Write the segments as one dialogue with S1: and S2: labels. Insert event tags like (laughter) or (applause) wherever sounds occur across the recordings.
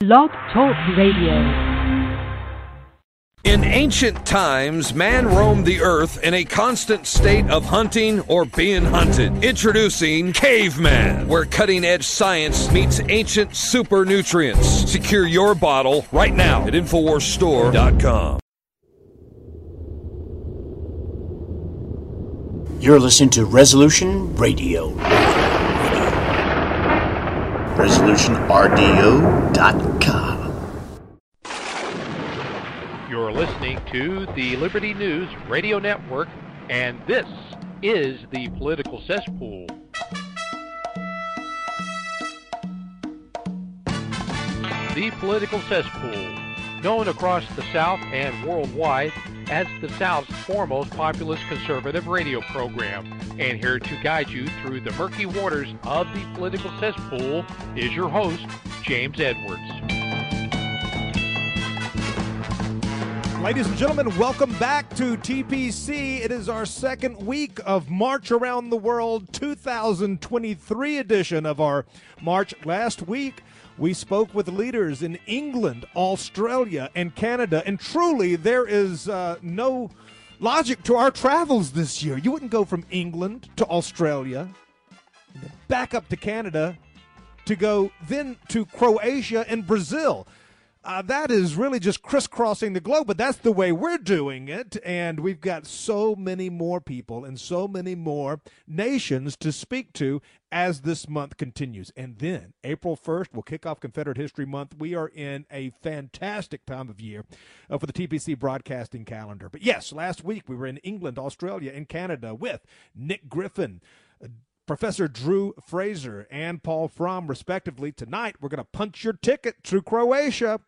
S1: Blog Talk Radio.
S2: In ancient times, man roamed the earth in a constant state of hunting or being hunted. Introducing Caveman, where cutting edge science meets ancient super nutrients. Secure your bottle right now at InfoWarsStore.com.
S3: You're listening to Resolution Radio. ResolutionRDO.com.
S4: You're listening to the Liberty News Radio Network, and this is the Political Cesspool. The Political Cesspool, known across the South and worldwide as the South's foremost populist conservative radio program. And here to guide you through the murky waters of the political cesspool is your host, James Edwards.
S5: Ladies and gentlemen, welcome back to TPC. It is our second week of March Around the World 2023 edition of our March. Last week, we spoke with leaders in England, Australia, and Canada, and truly there is uh, no logic to our travels this year. You wouldn't go from England to Australia, back up to Canada, to go then to Croatia and Brazil. Uh, that is really just crisscrossing the globe, but that's the way we're doing it. And we've got so many more people and so many more nations to speak to as this month continues. And then April 1st, we'll kick off Confederate History Month. We are in a fantastic time of year uh, for the TPC broadcasting calendar. But yes, last week we were in England, Australia, and Canada with Nick Griffin. Uh, Professor Drew Fraser and Paul Fromm, respectively. Tonight, we're going to punch your ticket to Croatia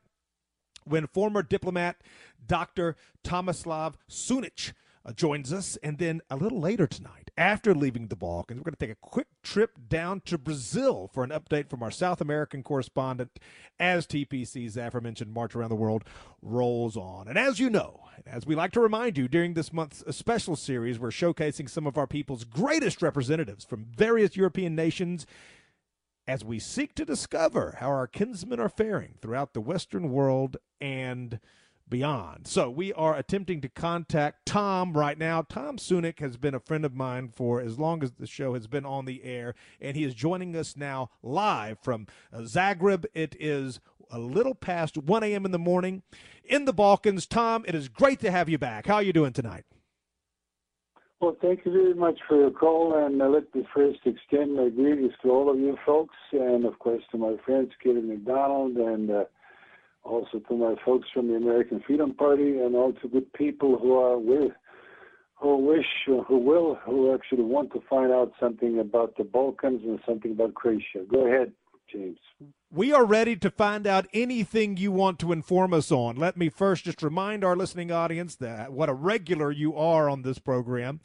S5: when former diplomat Dr. Tomislav Sunic uh, joins us. And then a little later tonight, after leaving the Balkans, we're going to take a quick trip down to Brazil for an update from our South American correspondent as TPC's aforementioned March Around the World rolls on. And as you know, and as we like to remind you during this month's special series, we're showcasing some of our people's greatest representatives from various European nations as we seek to discover how our kinsmen are faring throughout the Western world and beyond. So we are attempting to contact Tom right now. Tom Sunic has been a friend of mine for as long as the show has been on the air, and he is joining us now live from uh, Zagreb. It is a little past 1 a.m. in the morning in the Balkans. Tom, it is great to have you back. How are you doing tonight?
S6: Well, thank you very much for your call, and uh, let me first extend my greetings to all of you folks, and of course to my friends Kevin MacDonald, and uh, also to my folks from the American Freedom Party, and all to good people who are with, who wish, who will, who actually want to find out something about the Balkans and something about Croatia. Go ahead, James.
S5: We are ready to find out anything you want to inform us on. Let me first just remind our listening audience that what a regular you are on this program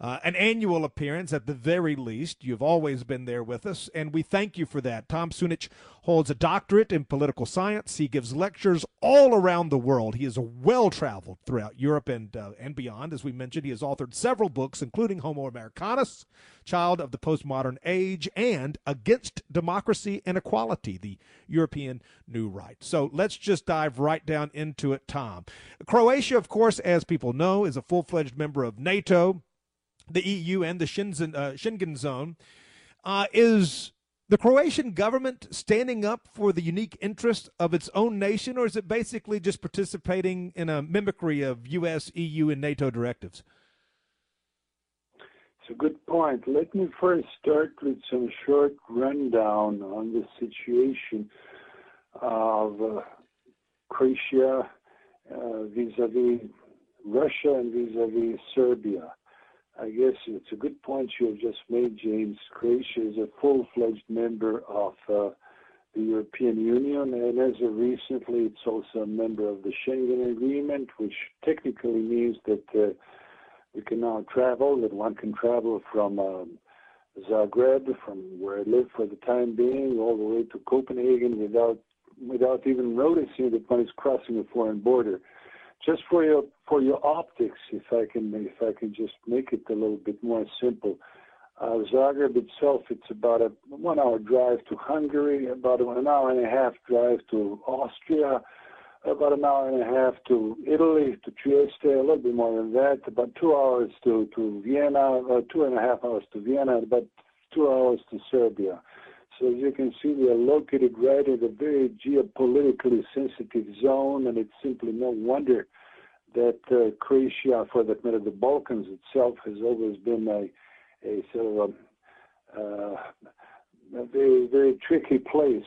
S5: uh, an annual appearance at the very least. You've always been there with us, and we thank you for that. Tom Sunic holds a doctorate in political science. He gives lectures all around the world. He is well traveled throughout Europe and uh, and beyond. As we mentioned, he has authored several books, including Homo Americanus, Child of the Postmodern Age, and Against Democracy and Equality, the European New Right. So let's just dive right down into it, Tom. Croatia, of course, as people know, is a full fledged member of NATO the EU and the Schengen, uh, Schengen zone. Uh, is the Croatian government standing up for the unique interest of its own nation, or is it basically just participating in a mimicry of U.S., EU, and NATO directives?
S6: It's a good point. Let me first start with some short rundown on the situation of uh, Croatia uh, vis-a-vis Russia and vis-a-vis Serbia. I guess it's a good point you have just made, James. Croatia is a full-fledged member of uh, the European Union, and as of recently, it's also a member of the Schengen Agreement, which technically means that uh, we can now travel, that one can travel from um, Zagreb, from where I live for the time being, all the way to Copenhagen without without even noticing that one is crossing a foreign border just for your for your optics, if I can if I can just make it a little bit more simple, Uh, Zagreb itself, it's about a one-hour drive to Hungary, about an hour and a half drive to Austria, about an hour and a half to Italy, to Trieste, a little bit more than that, about two hours to, to Vienna, uh, two and a half hours to Vienna, about two hours to Serbia. So as you can see, we are located right in a very geopolitically sensitive zone, and it's simply no wonder that uh, Croatia, for that matter, the Balkans itself, has always been a, a sort of a, uh, a very, very tricky place.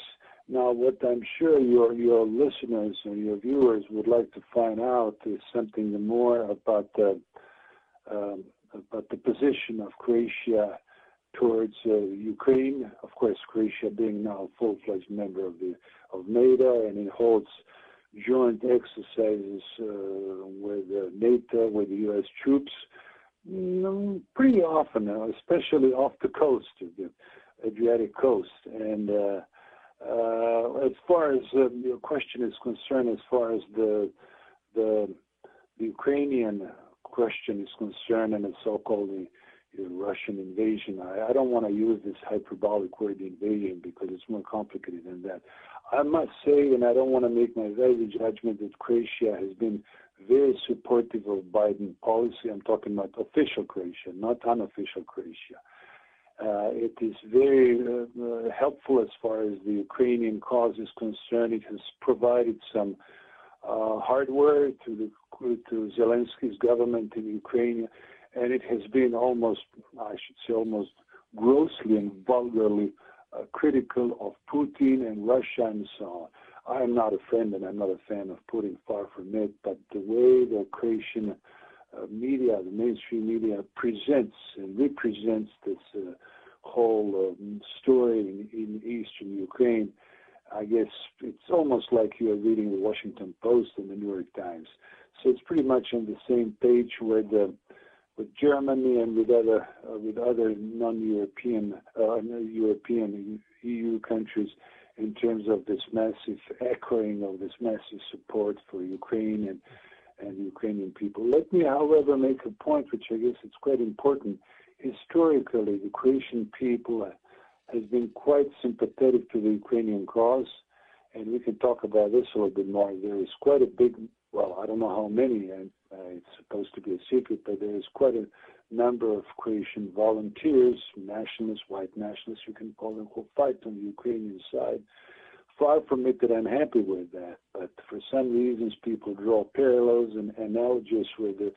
S6: Now, what I'm sure your your listeners and your viewers would like to find out is something more about the um, about the position of Croatia towards uh, Ukraine. Of course, Croatia being now a full-fledged member of the of NATO, and it holds joint exercises uh, with uh, NATO, with U.S. troops, mm, pretty often, especially off the coast, the Adriatic coast. And as far as um, your question is concerned, as far as the Ukrainian question is concerned, and the so-called Russian invasion. I, I don't want to use this hyperbolic word invasion because it's more complicated than that. I must say, and I don't want to make my value judgment that Croatia has been very supportive of Biden policy. I'm talking about official Croatia, not unofficial Croatia. Uh, it is very uh, uh, helpful as far as the Ukrainian cause is concerned. It has provided some uh, hardware to the to Zelensky's government in Ukraine and it has been almost, I should say, almost grossly and vulgarly uh, critical of Putin and Russia and so on. I am not a friend and I'm not a fan of Putin, far from it, but the way the Croatian uh, media, the mainstream media, presents and represents this uh, whole um, story in, in eastern Ukraine, I guess it's almost like you are reading the Washington Post and the New York Times. So it's pretty much on the same page where the with Germany and with other uh, with other non-European uh, European EU countries in terms of this massive echoing of this massive support for Ukraine and and Ukrainian people. Let me, however, make a point which I guess is quite important. Historically, the Croatian people has been quite sympathetic to the Ukrainian cause, and we can talk about this a little bit more. There is quite a big, well, I don't know how many, and uh, it's supposed to be a secret, but there is quite a number of Croatian volunteers, nationalists, white nationalists, you can call them, who fight on the Ukrainian side. Far from it that I'm happy with that, but for some reasons people draw parallels and analogies with the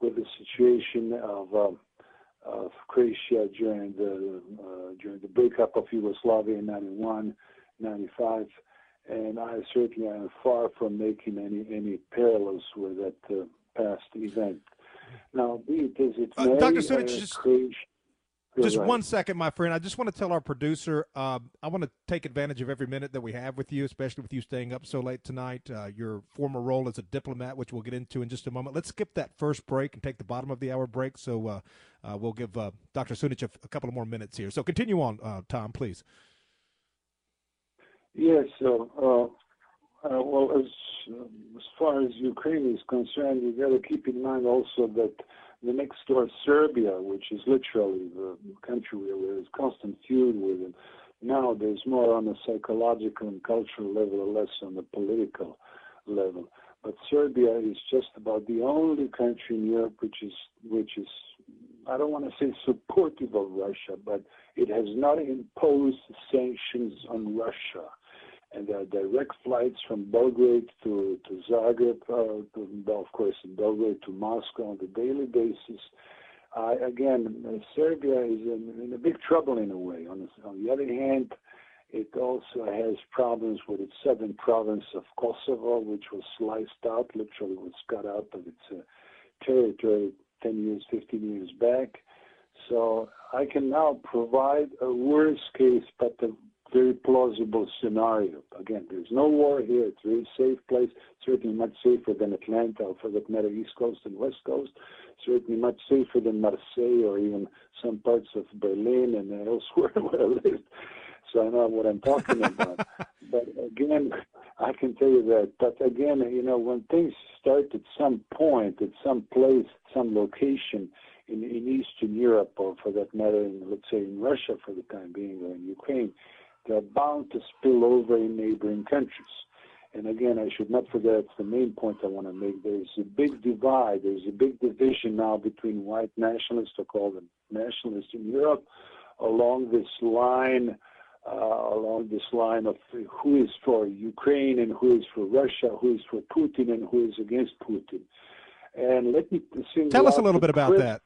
S6: with the situation of um, of Croatia during the uh, during the breakup of Yugoslavia in 91, 95 and I certainly am far from making any any parallels with that uh, past event. Now, be it as it uh, may,
S5: Dr. Sunic, just, just one second, my friend. I just want to tell our producer uh, I want to take advantage of every minute that we have with you, especially with you staying up so late tonight. Uh, your former role as a diplomat, which we'll get into in just a moment. Let's skip that first break and take the bottom of the hour break. So uh, uh we'll give uh, Dr. Sunic a, a, couple of more minutes here. So continue on, uh, Tom, please.
S6: Yes. So, uh, uh, well, as as far as Ukraine is concerned, you've got to keep in mind also that the next door Serbia, which is literally the country where there's constant feud with it, now there's more on a psychological and cultural level, less on the political level. But Serbia is just about the only country in Europe which is which is I don't want to say supportive of Russia, but it has not imposed sanctions on Russia and there are direct flights from Belgrade to, to Zagreb, uh, of course, in Belgrade to Moscow on a daily basis. Uh, again, Serbia is in, in, a big trouble in a way. On the, on the, other hand, it also has problems with its southern province of Kosovo, which was sliced out, literally was cut out of its uh, territory 10 years, 15 years back. So I can now provide a worst case, but the very plausible scenario. Again, there's no war here. It's a very safe place, certainly much safer than Atlanta or for that matter, East Coast and West Coast, certainly much safer than Marseille or even some parts of Berlin and elsewhere (laughs) where I lived. So I know what I'm talking about. (laughs) but again, I can tell you that. But again, you know, when things start at some point, at some place, some location, in, in Eastern Europe, or for that matter, in, let's say in Russia for the time being, or in Ukraine, they're bound to spill over in neighboring countries. And again, I should not forget the main point I want to make. There's a big divide, there's a big division now between white nationalists, or call them nationalists in Europe, along this line, uh, along this line of who is for Ukraine and who is for Russia, who is for Putin and who is against Putin. And let me
S5: tell us a little bit about that.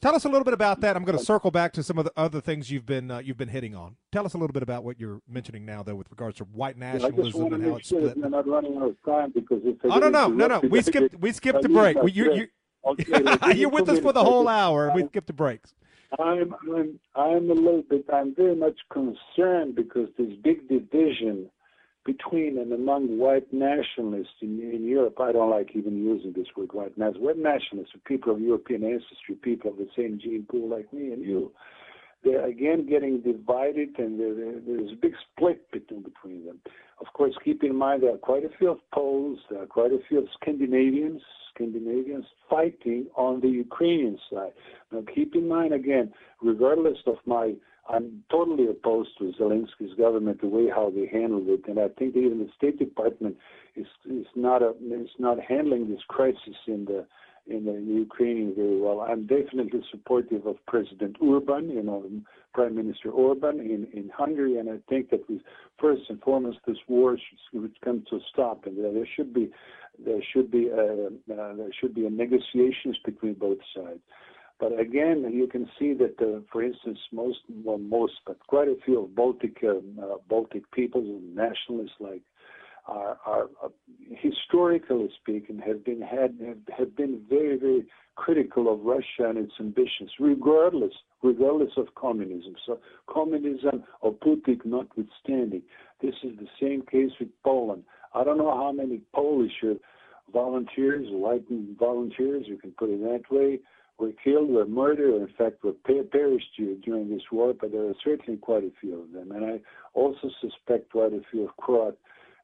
S5: Tell us a little bit about that. I'm going to circle back to some of the other things you've been uh, you've been hitting on. Tell us a little bit about what you're mentioning now, though, with regards to white nationalism
S6: yeah,
S5: and how it's split.
S6: We're not running out of time because if
S5: oh no no no no we skipped we skipped the break. you, you, okay, (laughs) you're with us for the whole hour. We skipped the breaks.
S6: I'm I'm I'm a little bit. I'm very much concerned because this big division between and among white nationalists in, in Europe, I don't like even using this word white nationalists. White nationalists are people of European ancestry, people of the same gene pool like me and you. They're again getting divided, and there's a big split between, between them. Of course, keep in mind there are quite a few of Poles, there are quite a few of Scandinavians, Scandinavians fighting on the Ukrainian side. Now, keep in mind again, regardless of my I'm totally opposed to Zelensky's government, the way how they handled it, and I think even the State Department is is not a is not handling this crisis in the in the Ukraine very well. I'm definitely supportive of President Orban, you know, Prime Minister Orban in, in Hungary, and I think that we first and foremost this war should, come to a stop, and there should be there should be a, uh, there should be a negotiations between both sides. But again, you can see that, uh, for instance, most, well, most, but quite a few of Baltic um, uh, Baltic peoples and nationalists, like, are, are uh, historically speaking, have been had have, have been very, very critical of Russia and its ambitions, regardless, regardless of communism. So, communism or Putin notwithstanding, this is the same case with Poland. I don't know how many Polish volunteers, white volunteers, you can put it that way, were killed, were murdered, or in fact were perished during this war, but there are certainly quite a few of them. And I also suspect quite a few of Croat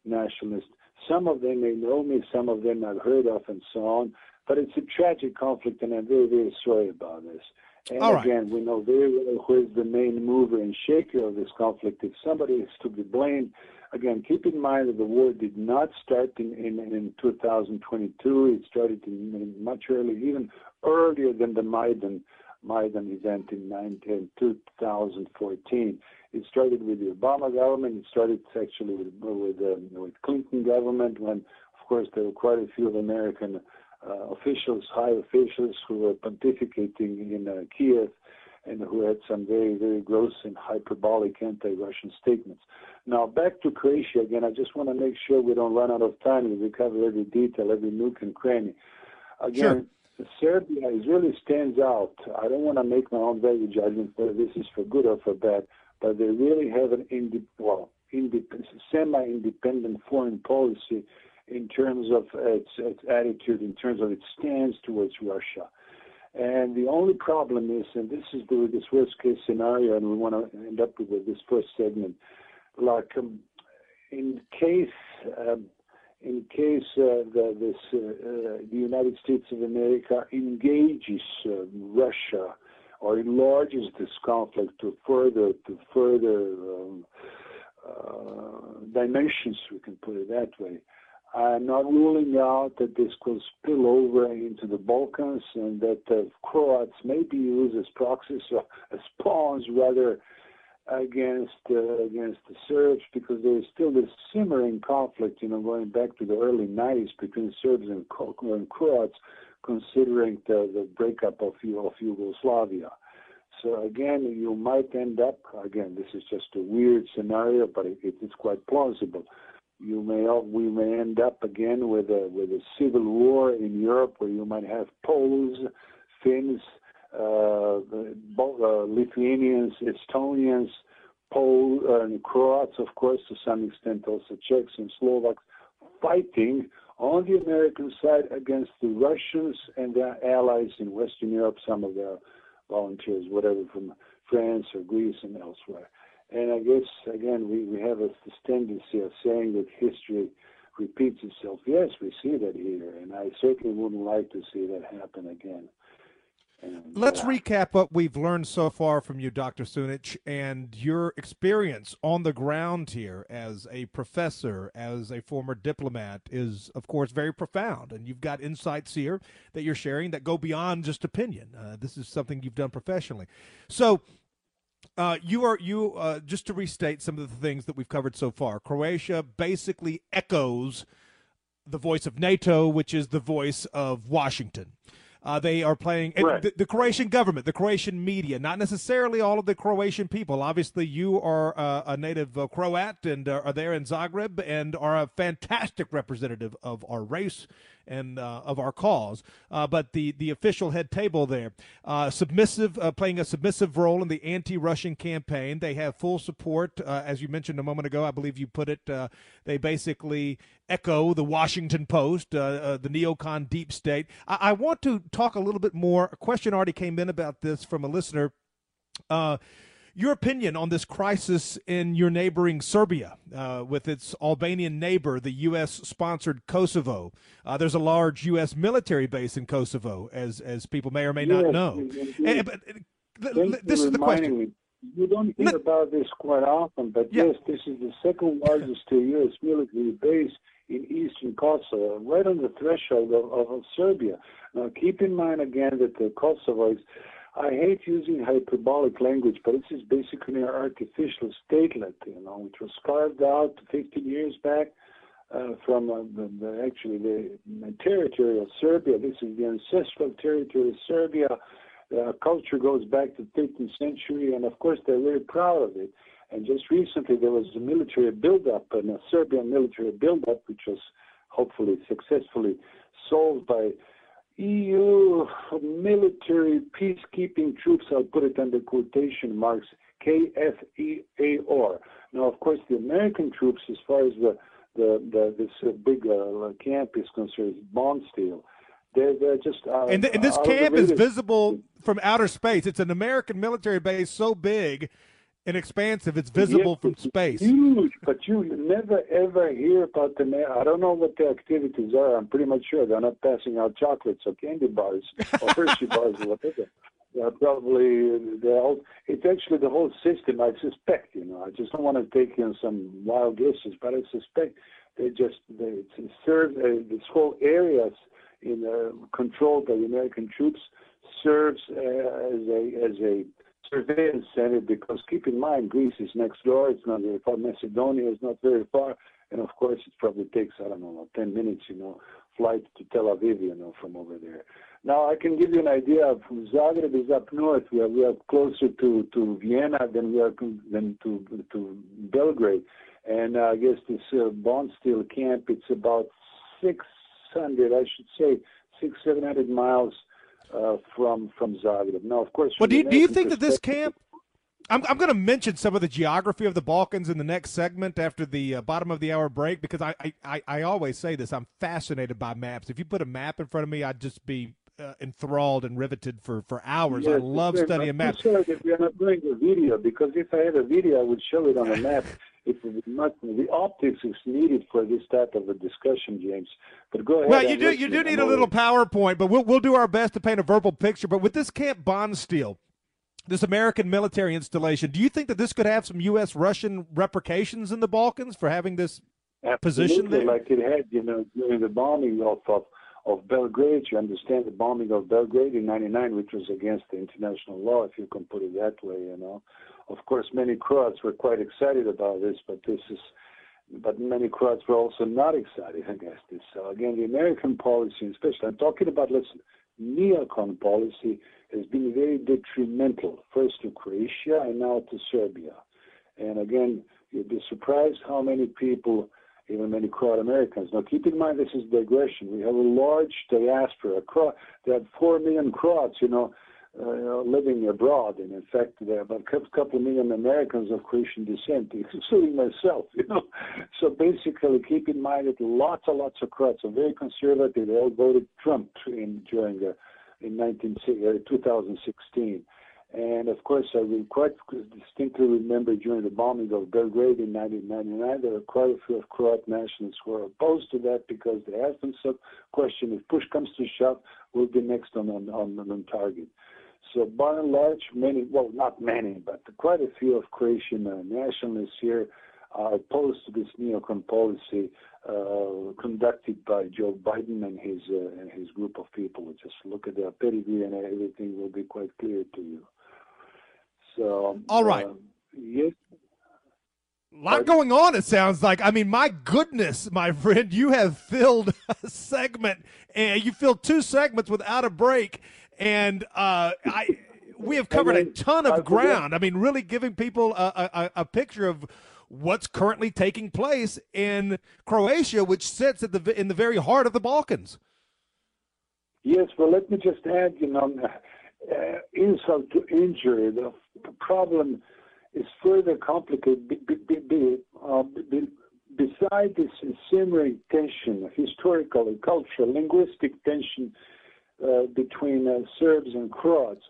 S6: nationalists. Some of them may know me, some of them I've heard of, and so on. But it's a tragic conflict, and I'm very, very sorry about this. And again, we know very well who is the main mover and shaker of this conflict. If somebody is to be blamed, again, keep in mind that the war did not start in, in, in 2022. It started in, in much earlier, even earlier than the Maidan Maidan event in 19, 2014. It started with the Obama government. It started actually with with, um, with Clinton government when, of course, there were quite a few American uh, officials, high officials, who were pontificating in uh, Kiev and who had some very, very gross and hyperbolic anti-Russian statements. Now, back to Croatia again. I just want to make sure we don't run out of time and we cover every detail, every nook and cranny. Again,
S5: sure.
S6: Serbia is really stands out. I don't want to make my own value judgment whether this is for good or for bad, but they really have an indi- well, semi-independent foreign policy in terms of its, its attitude, in terms of its stance towards Russia. And the only problem is, and this is the this worst case scenario, and we want to end up with this first segment, like um, in case um, in case uh, the, this, uh, uh, the United States of America engages uh, Russia or enlarges this conflict to further to further um, uh, dimensions, we can put it that way. I'm not ruling out that this could spill over into the Balkans and that uh, Croats may be used as proxies or (laughs) as pawns rather against uh, against the Serbs because there is still this simmering conflict, you know, going back to the early 90s between Serbs and, and Croats, considering the, the breakup of, of Yugoslavia. So again, you might end up again. This is just a weird scenario, but it, it's quite plausible. You may we may end up again with a with a civil war in Europe, where you might have Poles, Finns, Lithuanians, Estonians, Poles, uh, and Croats, of course, to some extent also Czechs and Slovaks, fighting on the American side against the Russians and their allies in Western Europe, some of their volunteers, whatever, from France or Greece and elsewhere. And I guess, again, we, we have this tendency of saying that history repeats itself. Yes, we see that here, and I certainly wouldn't like to see that happen again. And,
S5: Let's
S6: uh,
S5: recap what we've learned so far from you, Dr. Sunic, and your experience on the ground here as a professor, as a former diplomat, is, of course, very profound. And you've got insights here that you're sharing that go beyond just opinion. Uh, this is something you've done professionally. So, uh, you are you uh, just to restate some of the things that we've covered so far. Croatia basically echoes the voice of NATO, which is the voice of Washington. Uh, they are playing
S6: Right.
S5: the, the Croatian government, the Croatian media, not necessarily all of the Croatian people. Obviously, you are uh, a native uh, Croat and uh, are there in Zagreb and are a fantastic representative of our race and uh, of our cause. Uh, but the the official head table there, uh, submissive, uh, playing a submissive role in the anti-Russian campaign. They have full support, uh, as you mentioned a moment ago. I believe you put it. They basically echo the Washington Post, the neocon deep state. I, I want to talk a little bit more. A question already came in about this from a listener. Uh, your opinion on this crisis in your neighboring Serbia uh, with its Albanian neighbor, the U.S. sponsored Kosovo. Uh, there's a large U.S. military base in Kosovo, as as people may or may not
S6: Yes,
S5: know.
S6: indeed.
S5: Eh, but, uh, th-
S6: Thank
S5: th- this is the question.
S6: Me. You don't hear
S5: No-
S6: about this quite often, but
S5: Yeah.
S6: yes, this is the second largest U.S. military base in eastern Kosovo, right on the threshold of, of, of Serbia. Now, keep in mind again that the Kosovo is, I hate using hyperbolic language, but this is basically an artificial statelet, you know, which was carved out 15 years back uh, from uh, the, the, actually the, the territory of Serbia. This is the ancestral territory of Serbia. Uh, culture goes back to the 13th century, and of course they're very proud of it. And just recently there was a military buildup, and a Serbian military buildup, which was hopefully successfully solved by EU military peacekeeping troops. I'll put it under quotation marks. KFOR. Now, of course, the American troops, as far as the the, the this uh, big uh, camp is concerned, is Bondsteel. They're, they're just uh,
S5: And, th- and this camp is visible from outer space. It's an American military base so big and expansive, it's visible
S6: Yes,
S5: from
S6: it's
S5: space.
S6: Huge, but you never ever hear about them. I don't know what their activities are. I'm pretty much sure they're not passing out chocolates or candy bars or Hershey bars or whatever. They're probably they're all, it's actually the whole system. I suspect, you know. I just don't want to take in some wild guesses, but I suspect they just they it's served uh, this whole areas in uh, controlled by the American troops serves uh, as a as a surveillance center because keep in mind Greece is next door. It's not very far. Macedonia is not very far, and of course it probably takes I don't know ten minutes, you know, flight to Tel Aviv, you know, from over there. Now I can give you an idea of Zagreb is up north. We are we are closer to to Vienna than we are than to to Belgrade, and uh, I guess this uh, Bondsteel camp it's about six hundred, I should say, six seven hundred miles uh, from from Zagreb. Now, of course,
S5: Well, do you, do you think that this camp? I'm, I'm going to mention some of the geography of the Balkans in the next segment after the uh, bottom of the hour break because I, I, I, always say this. I'm fascinated by maps. If you put a map in front of me, I'd just be uh, enthralled and riveted for, for hours. I love
S6: yes,
S5: studying
S6: I'm
S5: maps.
S6: sorry that we are not doing a video because if I had a video, I would show it on a map. (laughs) It be much, the optics is needed for this type of a discussion, James. But go ahead.
S5: Well, you do you do need a little PowerPoint, but we'll we'll do our best to paint a verbal picture. But with this Camp Bondsteel, this American military installation, do you think that this could have some U.S. Russian repercussions in the Balkans for having this position there?
S6: like it had, you know, during the bombing of, of of Belgrade. You understand the bombing of Belgrade in '99, which was against the international law, if you can put it that way. You know, of course, many Croats were quite excited about this, but this is, but many Croats were also not excited against this. So again, the American policy, especially, I'm talking about listen, neocon policy has been very detrimental, first to Croatia and now to Serbia. And again, you'd be surprised how many people, even many Croat Americans. Now, keep in mind this is digression. We have a large diaspora. There are four million Croats, you know, uh, living abroad, and in fact, there are about a couple of million Americans of Croatian descent, (laughs) including myself. You know, so basically, keep in mind that lots and lots of Croats are very conservative. They all voted Trump in during the in 19, uh, 2016. And of course, I will quite distinctly remember during the bombing of Belgrade in 1999, there were quite a few of Croat nationalists who were opposed to that because they asked themselves, question, if push comes to shove, we'll be next on, on, on, on target. So by and large, many, well, not many, but quite a few of Croatian uh, nationalists here are opposed to this neocon policy uh, conducted by Joe Biden and his uh, and his group of people. Just look at their pedigree, and everything will be quite clear to you. So,
S5: all right,
S6: uh, yes.
S5: A lot going on, it sounds like. I mean, my goodness, my (laughs) friend, you have filled (laughs) a segment, and you filled two segments without a break. And uh, I, we have (laughs) covered a ton of ground. I mean, really giving people a, a, a picture of what's currently taking place in Croatia, which sits at the in the very heart of the Balkans.
S6: Yes, well, let me just add, you know, uh, insult to injury. The, problem is further complicated. Be, be, be, uh, beside this simmering tension, historical, cultural, linguistic tension between uh, Serbs and Croats,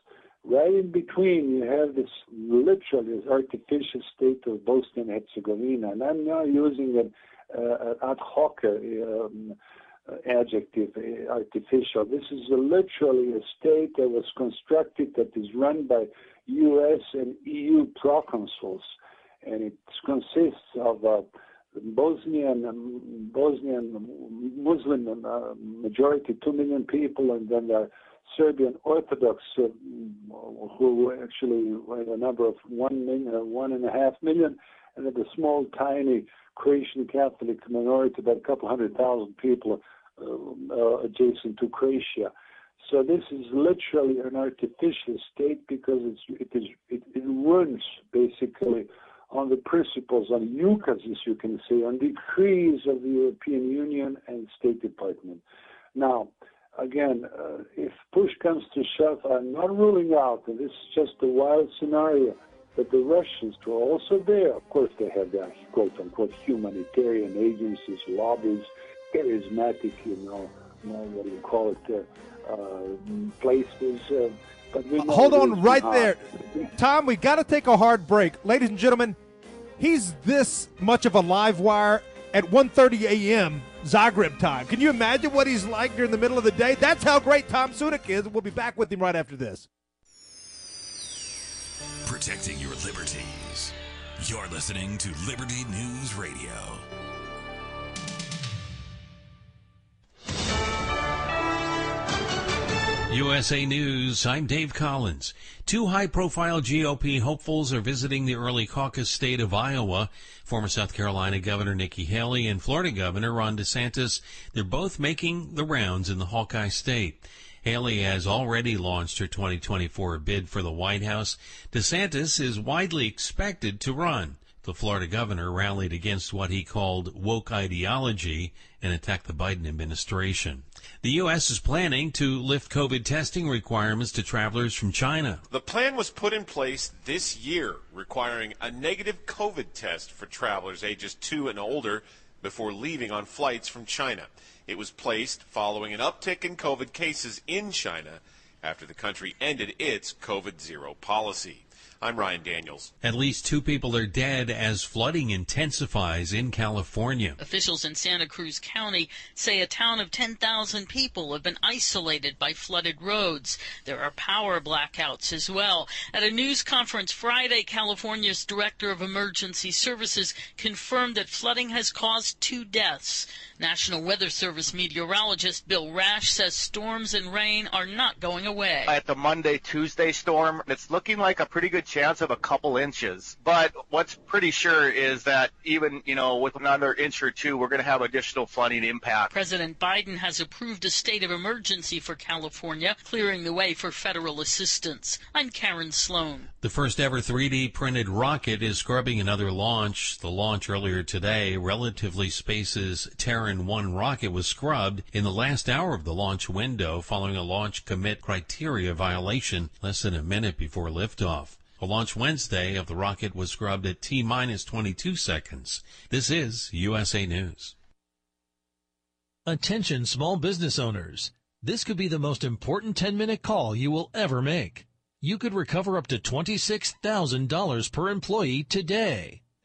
S6: right in between you have this literally artificial state of Bosnia and Herzegovina, and I'm now using an uh, ad hoc um, adjective, artificial. This is a, literally a state that was constructed that is run by U.S. and EU proconsuls, and it consists of uh, Bosnian Bosnian Muslim uh, majority, two million people, and then the Serbian Orthodox, uh, who actually a number of one million, uh, one and a half million, and then the small, tiny Croatian Catholic minority, about a couple hundred thousand people uh, uh, adjacent to Croatia. So this is literally an artificial state because it's, it is it, it runs basically on the principles, on ukases, as you can say, on decrees of the European Union and State Department. Now, again, uh, if push comes to shove, I'm not ruling out, and this is just a wild scenario, that the Russians, who are also there, of course, they have their quote unquote humanitarian agencies, lobbies, charismatic, you know, what do you call it, uh, uh, places.
S5: Hold on right there. Tom, we got to take a hard break. Ladies and gentlemen, he's this much of a live wire at 1.30 a.m. Zagreb time. Can you imagine what he's like during the middle of the day? That's how great Tom Sunic is. We'll be back with him right after this.
S7: Protecting your liberties. You're listening to Liberty News Radio.
S8: USA News, I'm Dave Collins. Two high profile GOP hopefuls are visiting the early caucus state of Iowa. Former South Carolina Governor Nikki Haley and Florida Governor Ron DeSantis, they're both making the rounds in the Hawkeye state. Haley has already launched her 2024 bid for the White House. DeSantis is widely expected to run. The Florida governor rallied against what he called woke ideology and attacked the Biden administration. The U.S. is planning to lift COVID testing requirements to travelers from China.
S9: The plan was put in place this year, requiring a negative COVID test for travelers ages 2 and older before leaving on flights from China. It was placed following an uptick in COVID cases in China after the country ended its COVID zero policy. I'm Ryan Daniels.
S8: At least two people are dead as flooding intensifies in California.
S10: Officials in Santa Cruz County say a town of 10,000 people have been isolated by flooded roads. There are power blackouts as well. At a news conference Friday, California's Director of Emergency Services confirmed that flooding has caused two deaths. National Weather Service meteorologist Bill Rash says storms and rain are not going away.
S11: At the Monday Tuesday storm, it's looking like a pretty good chance of a couple inches. But what's pretty sure is that even, you know, with another inch or two, we're going to have additional flooding impact.
S10: President Biden has approved a state of emergency for California, clearing the way for federal assistance. I'm Karen Sloan.
S8: The first ever 3D printed rocket is scrubbing another launch. The launch earlier today, Relativity Space's Terran 1 rocket was scrubbed in the last hour of the launch window following a launch commit criteria violation less than a minute before liftoff. The launch Wednesday of the rocket was scrubbed at T minus 22 seconds. This is USA News.
S12: Attention small business owners. This could be the most important 10 minute call you will ever make. you could recover up to $26,000 per employee today.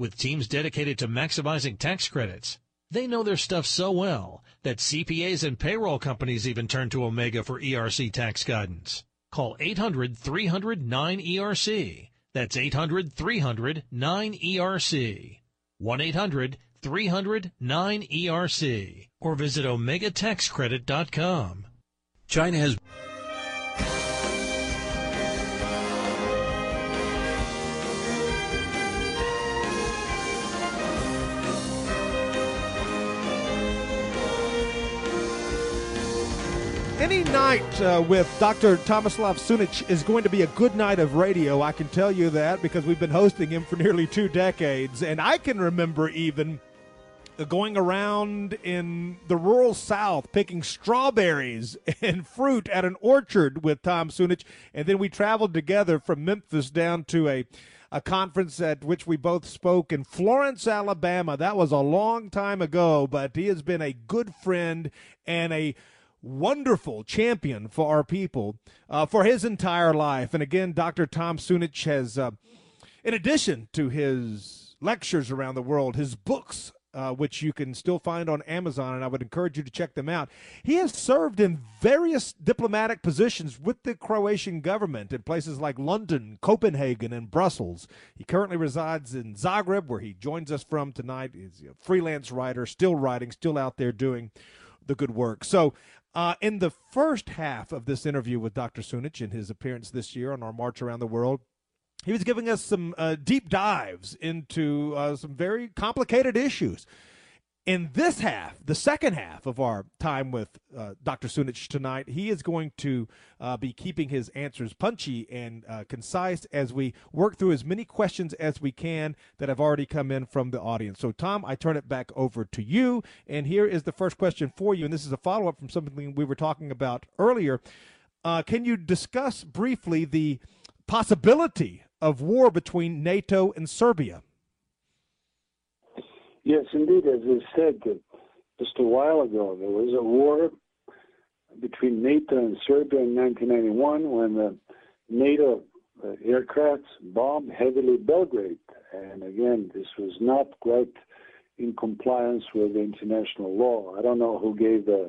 S12: with teams dedicated to maximizing tax credits. They know their stuff so well that CPAs and payroll companies even turn to Omega for ERC tax guidance. Call 800 300 9ERC. That's 800 300 9ERC. 1 800 300 9ERC. Or visit OmegaTaxCredit.com.
S8: China has.
S5: Any night uh, with Dr. Tomislav Sunic is going to be a good night of radio. I can tell you that because we've been hosting him for nearly two decades. And I can remember even going around in the rural South picking strawberries (laughs) and fruit at an orchard with Tom Sunic. And then we traveled together from Memphis down to a a conference at which we both spoke in Florence, Alabama. That was a long time ago, but he has been a good friend and a wonderful champion for our people uh, for his entire life. And again, Dr. Tom Sunic has, uh, in addition to his lectures around the world, his books. Uh, which you can still find on Amazon, and I would encourage you to check them out. He has served in various diplomatic positions with the Croatian government in places like London, Copenhagen, and Brussels. He currently resides in Zagreb, where he joins us from tonight. He's a freelance writer, still writing, still out there doing the good work. So uh, in the first half of this interview with Dr. Sunic in his appearance this year on our March Around the World, he was giving us some uh, deep dives into uh, some very complicated issues in this half, the second half of our time with uh, Dr. Sunic tonight, he is going to uh, be keeping his answers punchy and uh, concise as we work through as many questions as we can that have already come in from the audience. So, Tom, I turn it back over to you. And here is the first question for you. And this is a follow up from something we were talking about earlier. Uh, can you discuss briefly the possibility of war between NATO and Serbia?
S6: Yes, indeed. As I said just a while ago, there was a war between NATO and Serbia in 1991 when the NATO uh, aircrafts bombed heavily Belgrade. And again, this was not quite in compliance with international law. I don't know who gave the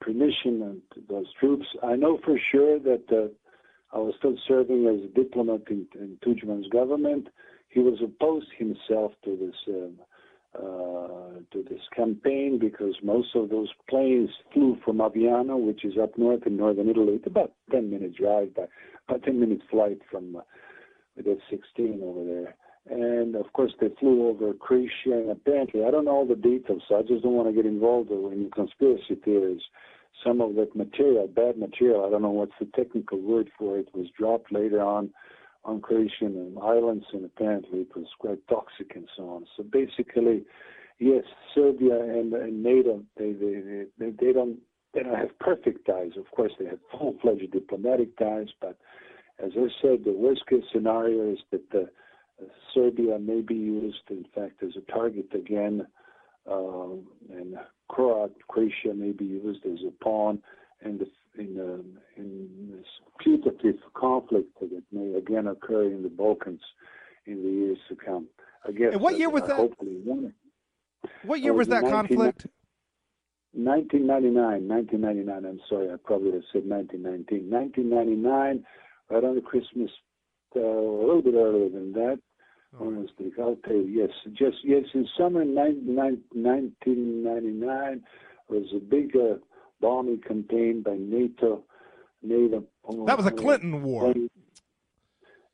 S6: permission to those troops. I know for sure that uh, I was still serving as a diplomat in, in government. He was opposed himself to this uh, to this campaign because most of those planes flew from Aviano, which is up north in northern Italy. It's about 10 minute drive, by about 10 minute flight from uh, with F-16 over there. And of course, they flew over Croatia, and apparently, I don't know all the details, so I just don't want to get involved in conspiracy theories. Some of that material, bad material, I don't know what's the technical word for it, was dropped later on on Croatian islands, and apparently it was quite toxic and so on. So basically, yes, Serbia and, and NATO, they, they they they don't they don't have perfect ties. Of course, they have full-fledged diplomatic ties, but as I said, the worst-case scenario is that the, uh, Serbia may be used, in fact, as a target again, um, and Croatia may be used as a pawn, and the in, um, in this putative conflict that may again occur in the Balkans in the years to come. I guess.
S5: And what year was that?
S6: Hopefully,
S5: what year was that 19, conflict?
S6: 1999. 1999. I'm sorry, I probably have said 1919. 1999, right on the Christmas, uh, a little bit earlier than that. Oh. Honestly, I'll tell you, yes, just yes. In summer 1999 was a big uh, bombing campaign by NATO. NATO.
S5: That was a Clinton war.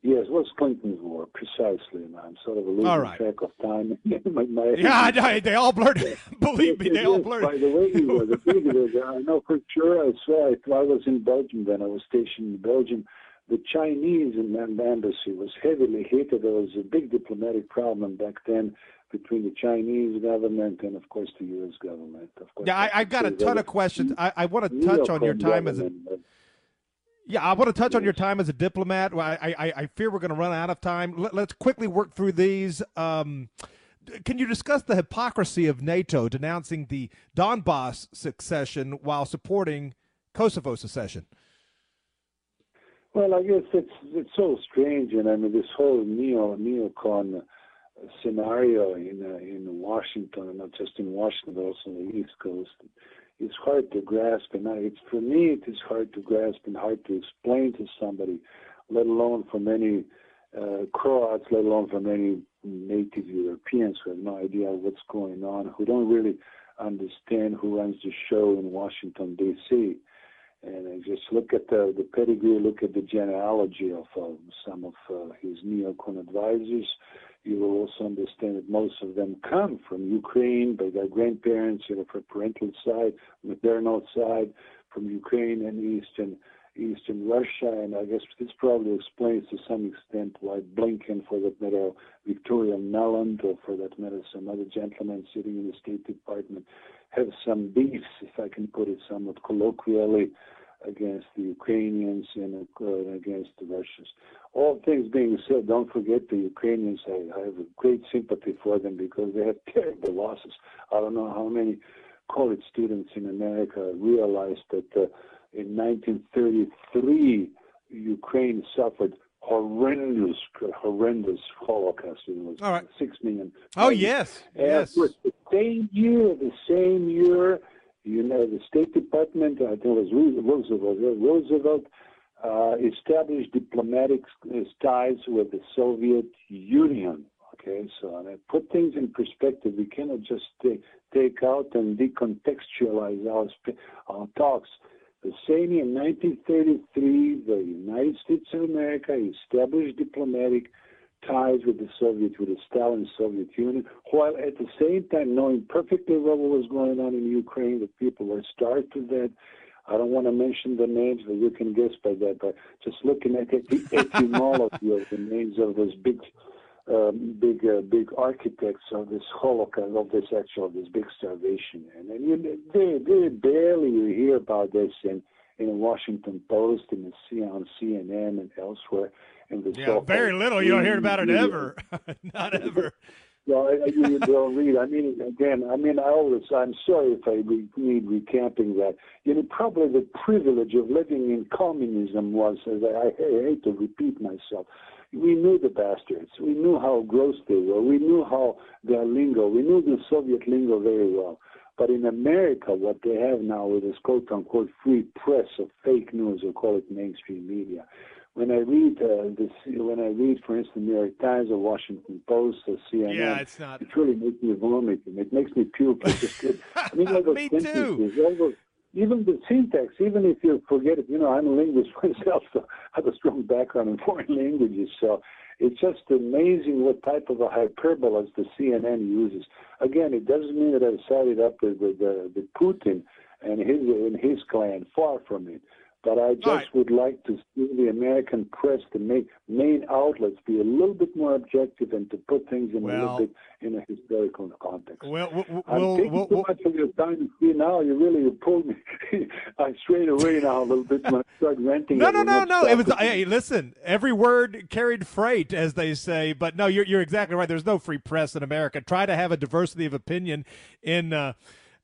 S6: Yes, it was Clinton's war, precisely. And I'm sort of losing
S5: right.
S6: track of time. (laughs) my, my
S5: yeah, I, they all blurred. (laughs) Believe me, they all blurred.
S6: By the way, he was a big I know for sure. I saw it. I was in Belgium then. I was stationed in Belgium the Chinese embassy was heavily hit. There was a big diplomatic problem back then between the Chinese government and, of course, the U.S. government. Of course,
S5: yeah, I, I got a ton of questions. I, I want to touch on your time as a yeah, I want to touch on your time as a diplomat. I I, I fear we're going to run out of time. Let, us quickly work through these. Um, can you discuss the hypocrisy of NATO denouncing the Donbass succession while supporting Kosovo secession?
S6: Well, I guess it's it's so strange, and I mean this whole neo neocon scenario in uh, in Washington, and not just in Washington, but also on the East Coast. It's hard to grasp, and I, it's for me it is hard to grasp and hard to explain to somebody, let alone for many uh, Croats, let alone for many native Europeans who have no idea what's going on, who don't really understand who runs the show in Washington D.C. And I just look at the, the pedigree, look at the genealogy of uh, some of uh, his neocon advisors. You will also understand that most of them come from Ukraine by their grandparents, you know, from parental side, maternal side, from Ukraine and Eastern Eastern Russia, and I guess this probably explains to some extent why Blinken, for that matter, Victoria Nuland, or for that matter, some other gentlemen sitting in the State Department, have some beefs, if I can put it somewhat colloquially, against the Ukrainians and uh, against the Russians. All things being said, don't forget the Ukrainians. I, I have a great sympathy for them because they have (laughs) terrible losses. I don't know how many college students in America realized that uh, in 1933 Ukraine suffered horrendous, horrendous Holocaust. It was
S5: All right.
S6: six million.
S5: Oh yes,
S6: and
S5: yes.
S6: The same year, the same year, you know, the State Department, I think it was Roosevelt, Roosevelt Uh, established diplomatic ties with the Soviet Union. Okay, so and I put things in perspective. We cannot just take, take out and decontextualize our, our talks. The same in 1933, the United States of America established diplomatic ties with the Soviet, with the Stalin Soviet Union, while at the same time knowing perfectly well what was going on in Ukraine, that people were starved to death. I don't want to mention the names, but you can guess by that. But just looking at the etymology of the names of those big, um, big, uh, big architects of this Holocaust, of this actual, this big starvation, and then you, they, they barely you hear about this in in Washington Post, C on CNN, and elsewhere in the
S5: yeah, very little. You don't hear about it ever, (laughs) not ever.
S6: Well, you don't read. I mean, again, I mean, I always, I'm sorry if I re- need recapping that. You know, probably the privilege of living in communism was, as I, I hate to repeat myself, we knew the bastards. We knew how gross they were. We knew how their lingo. We knew the Soviet lingo very well. But in America, what they have now is this quote unquote free press of fake news, or call it mainstream media when I read uh, this, when I read, for instance, the New York Times or Washington Post or CNN,
S5: yeah, it's not.
S6: It really makes me vomit. It makes me puke. It's just, (laughs) I mean, like
S5: me too.
S6: Those, even the syntax, even if you forget it, you know, I'm a linguist (laughs) myself, so I have a strong background in foreign (laughs) languages. So it's just amazing what type of a hyperbole the CNN uses. Again, it doesn't mean that I've sided up with, with, uh, with Putin and his and his clan. Far from it. But I just right. would like to see the American press, the main, main outlets, be a little bit more objective and to put things in
S5: well,
S6: a little bit in a historical context.
S5: Well, we'll,
S6: I'm
S5: we'll,
S6: taking
S5: we'll,
S6: too much of your time. See now, you really pulled me. (laughs) I strayed away now a little bit when I started ranting.
S5: No, no, no, no. It was. Hey, listen. Every word carried freight, as they say. But no, you're you're exactly right. There's no free press in America. Try to have a diversity of opinion in. Uh,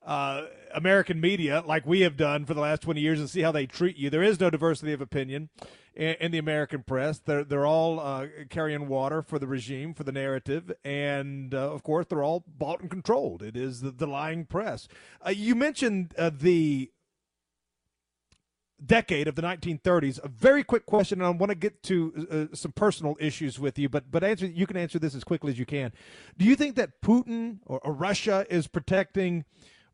S5: uh, American media, like we have done for the last 20 years, and see how they treat you. There is no diversity of opinion in, in the American press. They're, they're all uh, carrying water for the regime, for the narrative, and uh, of course, they're all bought and controlled. It is the, the lying press. Uh, you mentioned uh, the decade of the 1930s. A very quick question, and I want to get to uh, some personal issues with you, but but answer you can answer this as quickly as you can. Do you think that Putin or, or Russia is protecting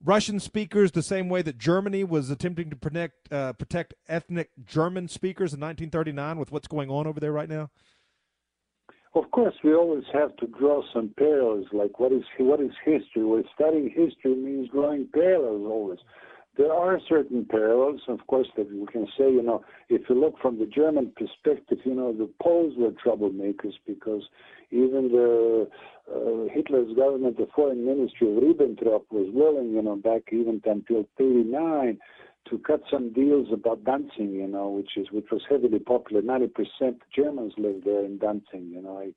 S5: Russian speakers the same way that Germany was attempting to protect uh, protect ethnic German speakers in 1939 with what's going on over there right now?
S6: Of course, we always have to draw some parallels. Like what is what is history? Well, studying history means drawing parallels always. There are certain parallels, of course, that we can say, you know, if you look from the German perspective, you know, the Poles were troublemakers because even the uh, Hitler's government, the foreign ministry of Ribbentrop was willing, you know, back even until 39 to cut some deals about Danzig, you know, which is which was heavily popular. 90% Germans lived there in Danzig, you know. I,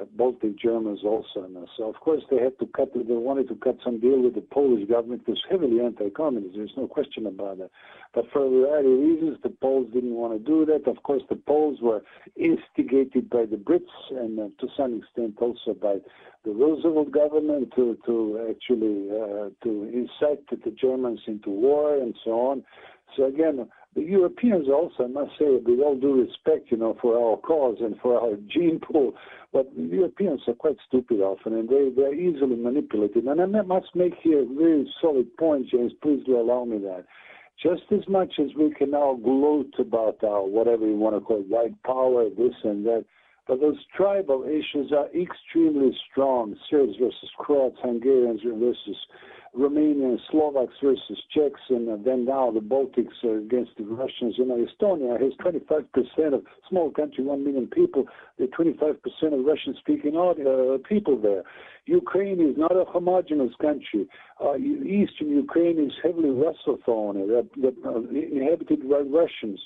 S6: uh, Baltic Germans also. And so, of course, they had to cut, they wanted to cut some deal with the Polish government, which was heavily anti communist. There's no question about that. But for a variety of reasons, the Poles didn't want to do that. Of course, the Poles were instigated by the Brits and uh, to some extent also by the Roosevelt government to, to actually uh, to incite the Germans into war and so on. So again, the Europeans also, I must say, with all due respect, you know, for our cause and for our (laughs) gene pool, but Europeans are quite stupid often, and they they're easily manipulated. And I must make here a very solid point, James. Please do allow me that. Just as much as we can now gloat about our whatever you want to call it, white power, this and that, but those tribal issues are extremely strong. Serbs versus Croats, Hungarians versus Romanians, Slovaks versus Czechs, and then now the Baltics against the Russians. You know, Estonia has 25% of small country, one million people. There 25% of Russian-speaking uh, people there. Ukraine is not a homogeneous country. Uh, Eastern Ukraine is heavily Russophone, uh, uh, inhabited by Russians.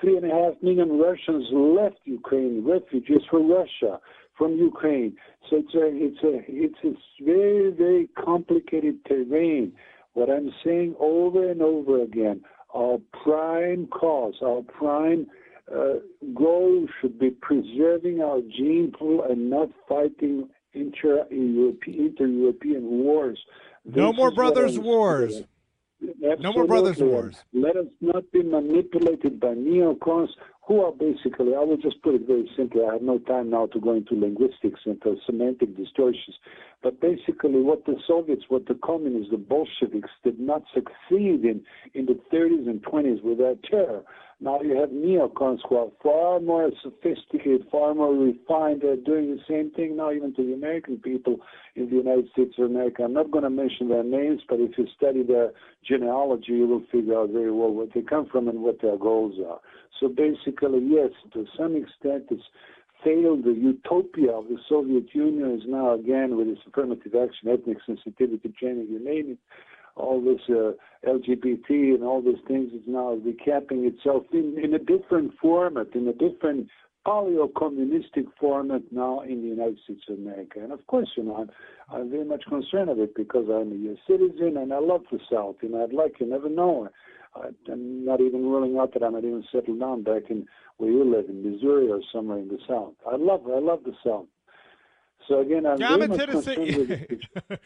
S6: Three and a half million Russians left Ukraine, refugees from Russia from Ukraine. So it's a it's a it's a very very complicated terrain. What I'm saying over and over again, our prime cause, our prime uh, goal should be preserving our gene pool and not fighting inter-European, wars.
S5: No more brothers' wars.
S6: Absolutely.
S5: No more brothers' wars.
S6: Let us not be manipulated by neocons who are basically, I will just put it very simply, I have no time now to go into linguistics and uh, semantic distortions, but basically what the Soviets, what the communists, the Bolsheviks did not succeed in in the 30s and 20s with their terror. Now you have neocons who are far more sophisticated, far more refined. They're doing the same thing now, even to the American people in the United States of America. I'm not going to mention their names, but if you study their genealogy, you will figure out very well where they come from and what their goals are. So basically, yes, to some extent, it's failed. The utopia of the Soviet Union is now again with its affirmative action, ethnic sensitivity training, you name it. All this uh, LGBT and all these things is now recapping itself in, in a different format, in a different paleo-communistic format now in the United States of America. And of course, you know, I'm, I'm very much concerned of it because I'm a U.S. citizen and I love the South. Know, I'd like you never know. I'm not even ruling out that I might even settle down back in where you live in Missouri or somewhere in the South. I love I love the South. So again, I'm,
S5: yeah, I'm
S6: in
S5: Tennessee. (laughs)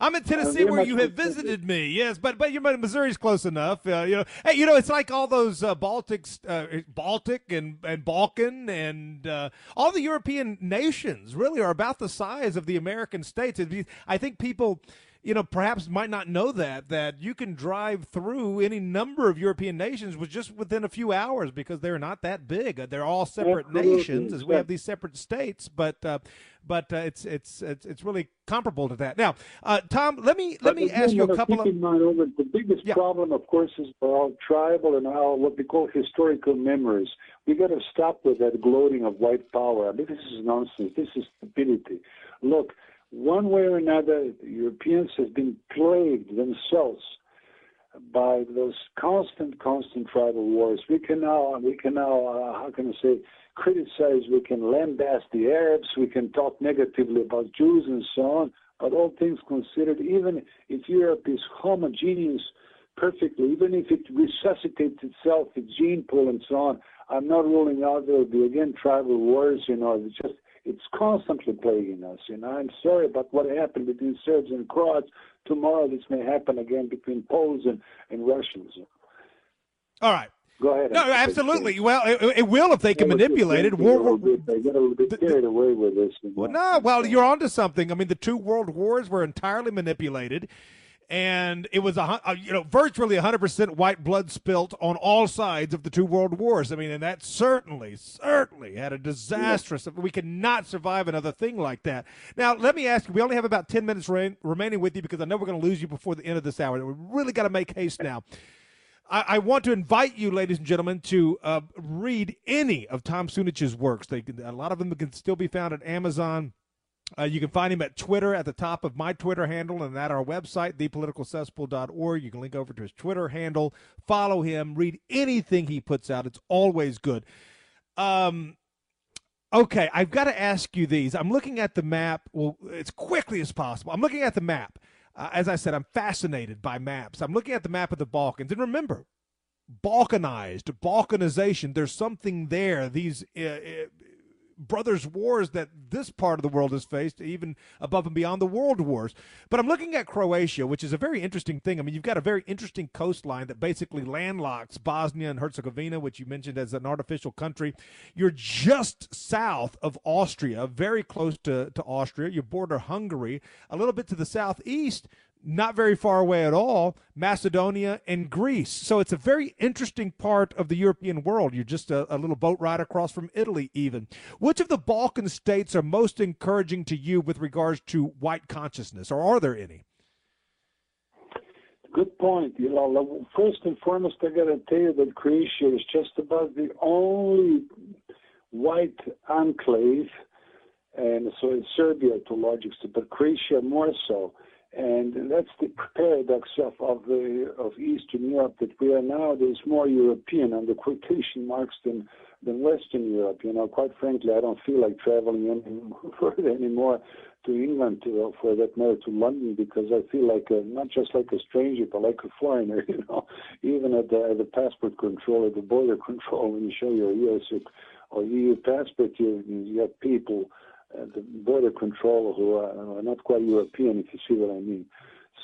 S5: I'm in Tennessee where you have visited me. Yes, but but you know, Missouri's close enough. Uh, you know, hey, you know, it's like all those uh, Baltics, uh, Baltic and and Balkan and uh, all the European nations really are about the size of the American states. I think people you know, perhaps might not know that that you can drive through any number of European nations with just within a few hours because they're not that big. They're all separate
S6: Absolutely.
S5: nations, as we have these separate states, but uh, but uh, it's, it's it's it's really comparable to that. Now, uh, Tom, let me let
S6: But
S5: me ask you a couple
S6: keep
S5: of
S6: in mind, over the biggest problem, of course, is our tribal and our what we call historical memories. We got to stop with that gloating of white power. I mean, this is nonsense. This is stupidity. Look, one way or another, the Europeans have been plagued themselves by those constant, constant tribal wars. We can now, we can now, uh, how can I say, criticize, we can lambaste the Arabs, we can talk negatively about Jews and so on. But all things considered, even if Europe is homogeneous perfectly, even if it resuscitates itself, its gene pool and so on, I'm not ruling out there will be again tribal wars. You know, it's just it's constantly plaguing us. You know, I'm sorry about what happened between Serbs and Croats. Tomorrow, this may happen again between Poles and, and Russians.
S5: All right.
S6: Go ahead.
S5: No, absolutely. Well, it, it will if they can manipulate it.
S6: War, war, they get a little bit carried away with this.
S5: Well, no, well, you're onto something. I mean, the two world wars were entirely manipulated. And it was a, a you know virtually 100% white blood spilt on all sides of the two world wars. I mean, and that certainly, certainly had a disastrous. We cannot survive another thing like that. Now, let me ask you. We only have about 10 minutes re- remaining with you because I know we're going to lose you before the end of this hour. We really got to make haste now. I, I, want to invite you, ladies and gentlemen, to uh, read any of Tom Sunic's works. They a lot of them can still be found at Amazon uh, you can find him at Twitter at the top of my Twitter handle and at our website, thepoliticalcesspool.org. You can link over to his Twitter handle, follow him, read anything he puts out. It's always good. Um, okay, I've got to ask you these. I'm looking at the map, well, as quickly as possible. I'm looking at the map. Uh, as I said, I'm fascinated by maps. I'm looking at the map of the Balkans. And remember, balkanized, balkanization, there's something there. These uh, uh brothers' wars that this part of the world has faced, even above and beyond the world wars. But I'm looking at Croatia, which is a very interesting thing. I mean, you've got a very interesting coastline that basically landlocks Bosnia and Herzegovina, which you mentioned as an artificial country. You're just south of Austria, very close to, to Austria. You border Hungary. A little bit to the southeast, not very far away at all, Macedonia and Greece. So it's a very interesting part of the European world. You're just a, a, little boat ride across from Italy, even. Which of the Balkan states are most encouraging to you with regards to white consciousness, or are there any?
S6: Good point. You know, first and foremost, I got to tell you that Croatia is just about the only white enclave, and so is Serbia to a large extent, but Croatia more so and that's the paradox of, of, the, of Eastern Europe that we are nowadays more European under quotation marks than, than Western Europe. You know, quite frankly, I don't feel like traveling any further (laughs) anymore to England, to, for that matter, to London, because I feel like a, not just like a stranger, but like a foreigner. (laughs) You know, even at the, at the passport control, at the border control, when you show your US or EU passport, you, you have people the border control who are, are, not quite European, if you see what I mean.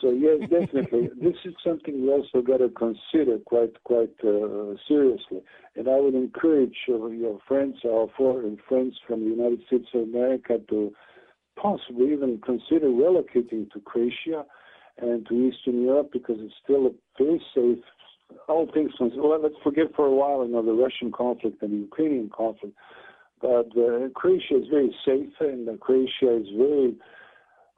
S6: So yes, (laughs) definitely, this is something we also got to consider quite quite uh, seriously. And I would encourage your friends, our foreign friends from the United States of America, to possibly even consider relocating to Croatia and to Eastern Europe because it's still a very safe. All things well, let's forget for a while, you know, the Russian conflict and the Ukrainian conflict but uh, Croatia is very safe, and uh, Croatia is very,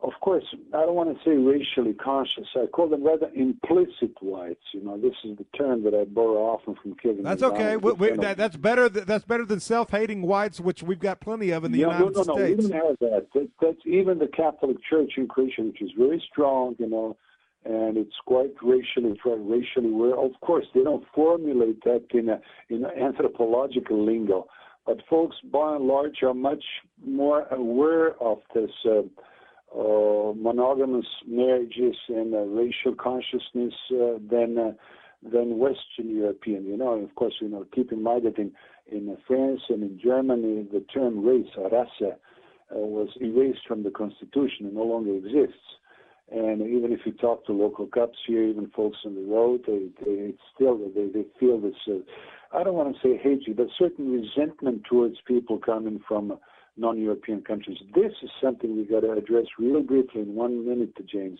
S6: of course, I don't want to say racially conscious. I call them rather implicit whites. You know, this is the term that I borrow often from Kevin.
S5: That's okay. We, we, that, that's better. That's better than self-hating whites, which we've got plenty of in the
S6: yeah,
S5: United
S6: no, no, no,
S5: States.
S6: We don't have that. that. That's even the Catholic Church in Croatia, which is very strong. You know and it's quite racially quite racially aware. Of course, they don't formulate that in a in anthropological lingo, folks, by and large, are much more aware of this uh, uh, monogamous marriages and uh, racial consciousness than than Western European. You know, of course, you know, keep in mind that in France and in Germany, the term race, race, uh, was erased from the constitution and no longer exists. And even if you talk to local cops here, even folks on the road, they, they still they, they feel this. Uh, I don't want to say hatred, but certain resentment towards people coming from non-European countries. This is something we got to address really briefly in one minute, to James.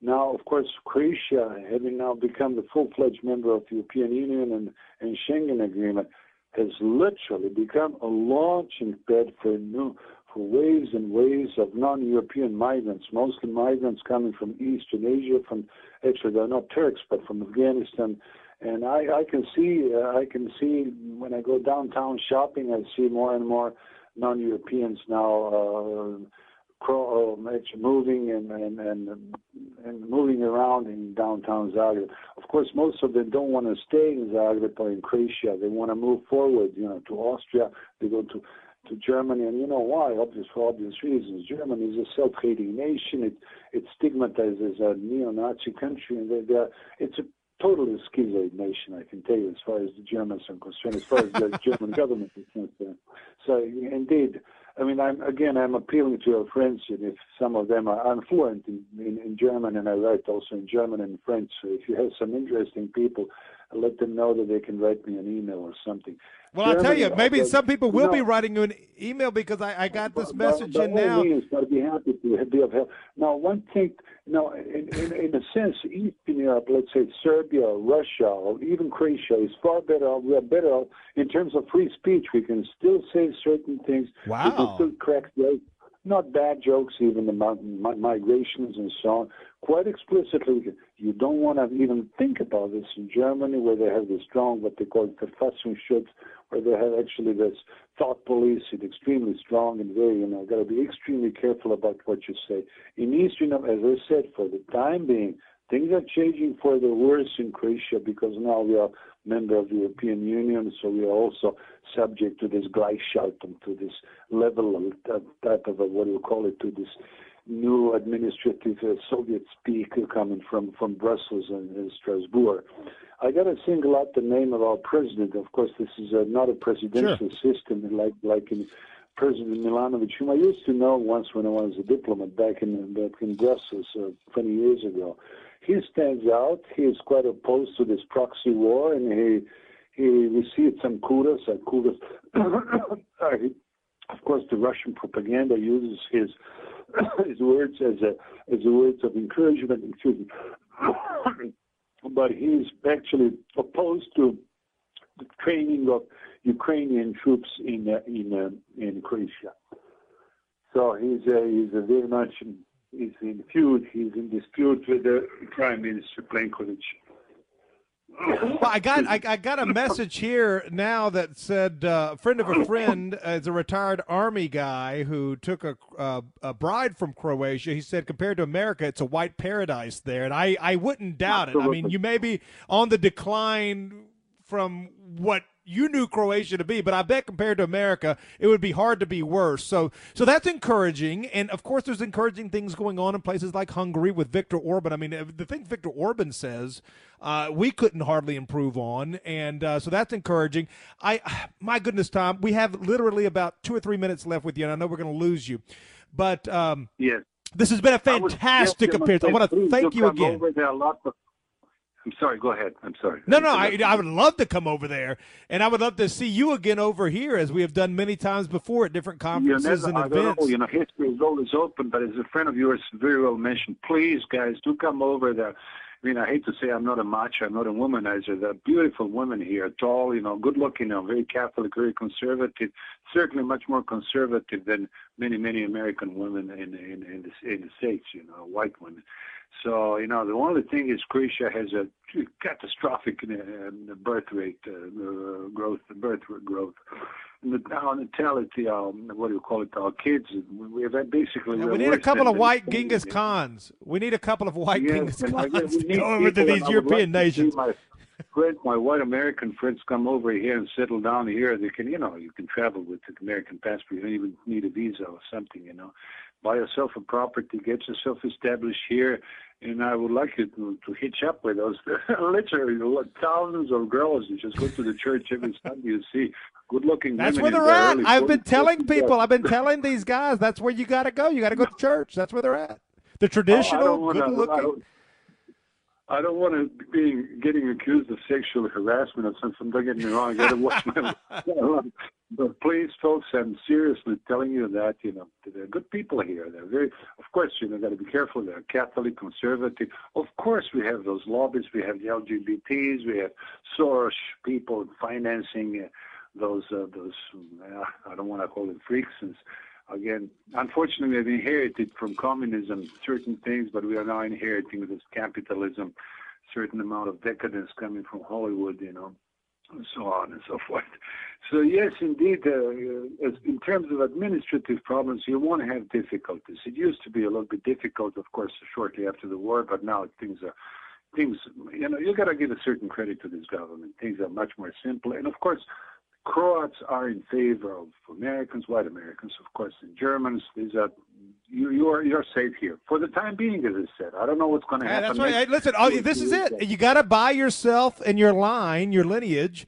S6: Now, of course, Croatia, having now become the full-fledged member of the European Union and, and Schengen Agreement, has literally become a launching pad for new waves and waves of non-European migrants, mostly migrants coming from Eastern Asia, from actually they're not Turks, but from Afghanistan. And I, I can see, uh, I can see when I go downtown shopping, I see more and more non-Europeans now uh, crawl, uh, moving and, and and and moving around in downtown Zagreb. Of course, most of them don't want to stay in Zagreb or in Croatia. They want to move forward, you know, to Austria. They go to to Germany, and you know why? Obvious for obvious reasons. Germany is a self-hating nation. It it stigmatizes a neo-Nazi country, and they, it's a totally schizoid nation. I can tell you, as far as the Germans are concerned, as far as the (laughs) German government is concerned. So indeed, I mean, I'm again, I'm appealing to your friends, and if some of them are, I'm fluent in, in, in German, and I write also in German and French. So if you have some interesting people let them know that they can write me an email or something.
S5: Well, I'll tell you, maybe some people will
S6: no.
S5: be writing you an email because I, I got this
S6: By-
S5: message
S6: by
S5: in now.
S6: Means, I'd be happy to be of help. Now, one thing, now, in, in, in a sense, Eastern Europe, let's say Serbia, or Russia, or even Croatia, is far better. off- We are better off in terms of free speech. We can still say certain things. We can still crack jokes, not bad jokes, even mi- migrations and so on. Quite explicitly, you don't want to even think about this in Germany, where they have this strong, what they call Verfassungsschutz, where they have actually this thought police. It's extremely strong and very, you know, got to be extremely careful about what you say. In Eastern Europe, as I said, for the time being, things are changing for the worse in Croatia because now we are member of the European Union, so we are also subject to this Gleichschaltung, to this level type of a, what do you call it, to this new administrative uh, Soviet speak coming from, from Brussels and, and Strasbourg. I got to single out the name of our president. Of course, this is uh, not a presidential system like like in President Milanovic, whom I used to know once when I was a diplomat back in back in Brussels uh, 20 years ago. He stands out. He is quite opposed to this proxy war, and he he received some kudos. Uh, kudos. (coughs) Of course, the Russian propaganda uses his (coughs) his words as a as a words of encouragement. Excuse me. (coughs) but he's actually opposed to the training of Ukrainian troops in uh, in uh, in Croatia. So he's uh, he's a very much he's in feud. He's in dispute with the Prime Minister Plenković.
S5: Well, I got I, I got a message here now that said uh, a friend of a friend uh, is a retired army guy who took a uh, a bride from Croatia. He said compared to America, it's a white paradise there, and I I wouldn't doubt it. I mean, you may be on the decline from what you knew Croatia to be, but I bet compared to America, it would be hard to be worse. So, so that's encouraging, and of course, there's encouraging things going on in places like Hungary with Viktor Orban. I mean, uh, the thing Viktor Orban says, uh, we couldn't hardly improve on, and uh, so that's encouraging. I, (sighs) my goodness, Tom, we have literally about two or three minutes left with you, and I know we're going to lose you, but um,
S6: Yes.
S5: this has been a
S6: I
S5: fantastic
S6: just
S5: appearance. I want to thank you again.
S6: I'm sorry. Go ahead. I'm sorry.
S5: No, no, I, I would love to come over there, and I would love to see you again over here, as we have done many times before at different conferences
S6: never,
S5: and events.
S6: know, you know, history is always open, but as a friend of yours very well mentioned, please, guys, do come over there. I mean, I hate to say I'm not a macho, I'm not a womanizer. There are beautiful women here, tall, you know, good looking, you know, very Catholic, very conservative, certainly much more conservative than many, many American women in in in the, in the states, you know, white women. So you know, the only thing is Croatia has a catastrophic uh, birth rate uh, growth, birth rate growth. And the, our natality, um, what do you call it? Our kids, we we have basically.
S5: And
S6: we're
S5: need a couple of white Genghis Khans. We need a couple of white
S6: Yes,
S5: Genghis
S6: and I guess
S5: Khans
S6: we
S5: to
S6: need
S5: go over to these
S6: and I would
S5: European
S6: like
S5: nations.
S6: My friends, my white American friends, come over here and settle down here. They can, you know, you can travel with the American passport. You don't even need a visa or something, you know. Buy yourself a property, get yourself established here, and I would like you to, to hitch up with us. (laughs) literally thousands of girls. You just go to the church every (laughs) Sunday. You see good-looking
S5: That's where they're at. I've been telling
S6: 50s.
S5: people. I've been telling these guys. That's where you got to go. You got to go to church. That's where they're at. The (laughs)
S6: Oh,
S5: traditional,
S6: don't wanna-
S5: good
S6: I don't- want to be getting accused of sexual harassment or something. Don't get me wrong. I got to watch my. (laughs) but please, folks, I'm seriously telling you that you know there are good people here. They're very, of course, you know, got to be careful. They're Catholic, conservative. Of course, we have those lobbies. We have the LGBTs. We have Soros people financing uh, those uh, those. Uh, I don't want to call them freaks. And, again, unfortunately, we've inherited from communism certain things, but we are now inheriting this capitalism, certain amount of decadence coming from Hollywood, you know, and so on and so forth. So yes, indeed, uh, in terms of administrative problems, you won't have difficulties. It used to be a little bit difficult, of course, shortly after the war, but now things are things. You know, you got to give a certain credit to this government. Things are much more simple, and of course. Croats are in favor of Americans, white Americans, of course, and Germans. These are you. You are you're safe here for the time being, as I said. I don't know what's going to happen.
S5: that's right. Hey, listen, oh, this is it. You got to buy yourself and your line, your lineage,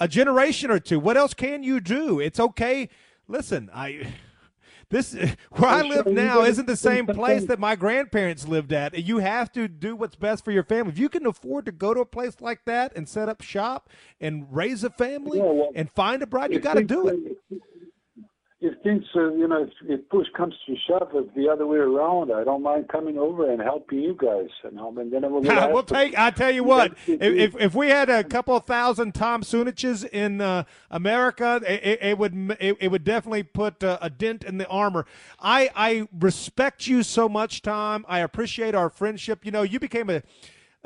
S5: a generation or two. What else can you do? It's okay. Listen, I. this (laughs) where I live now isn't the same place that my grandparents lived at. You have to do what's best for your family. If you can afford to go to a place like that and set up shop and raise a family
S6: Yeah, well,
S5: and find a bride, you got to do it.
S6: If things, uh, you know, if, if push comes to shove, if the other way around, I don't mind coming over and helping you guys. And, I'll- and then (laughs) we'll,
S5: we'll take. I tell you what, (laughs) if, if if we had a couple of thousand Tom Suniches in uh, America, it, it, it would it, it would definitely put uh, a dent in the armor. I I respect you so much, Tom. I appreciate our friendship. You know, you became a.